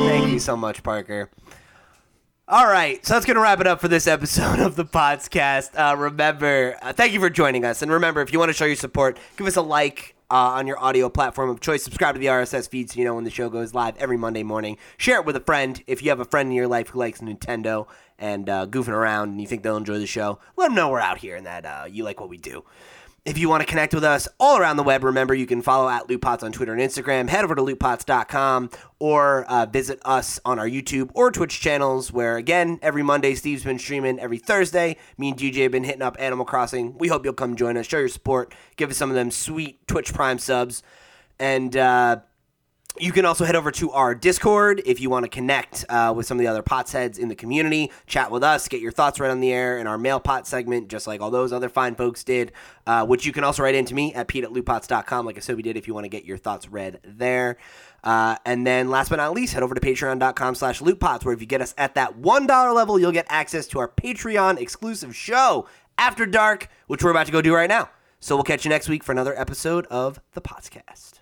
Thank you so much, Parker. All right, so that's going to wrap it up for this episode of the podcast. Uh, remember, uh, thank you for joining us. And remember, if you want to show your support, give us a like uh, on your audio platform of choice. Subscribe to the RSS feed so you know when the show goes live every Monday morning. Share it with a friend. If you have a friend in your life who likes Nintendo and uh, goofing around and you think they'll enjoy the show, let them know we're out here and that uh, you like what we do. If you want to connect with us all around the web, remember you can follow at LootPots on Twitter and Instagram. Head over to lootpots.com or uh, visit us on our YouTube or Twitch channels, where again, every Monday Steve's been streaming. Every Thursday, me and DJ have been hitting up Animal Crossing. We hope you'll come join us, show your support, give us some of them sweet Twitch Prime subs. And uh, you can also head over to our Discord if you want to connect uh, with some of the other pots heads in the community, chat with us, get your thoughts right on the air in our mail pot segment, just like all those other fine folks did, uh, which you can also write into me at pete at lootpots.com, like I said we did, if you want to get your thoughts read there. Uh, and then last but not least, head over to patreon.com slash lootpots, where if you get us at that $1 level, you'll get access to our Patreon exclusive show, After Dark, which we're about to go do right now. So we'll catch you next week for another episode of the Potscast.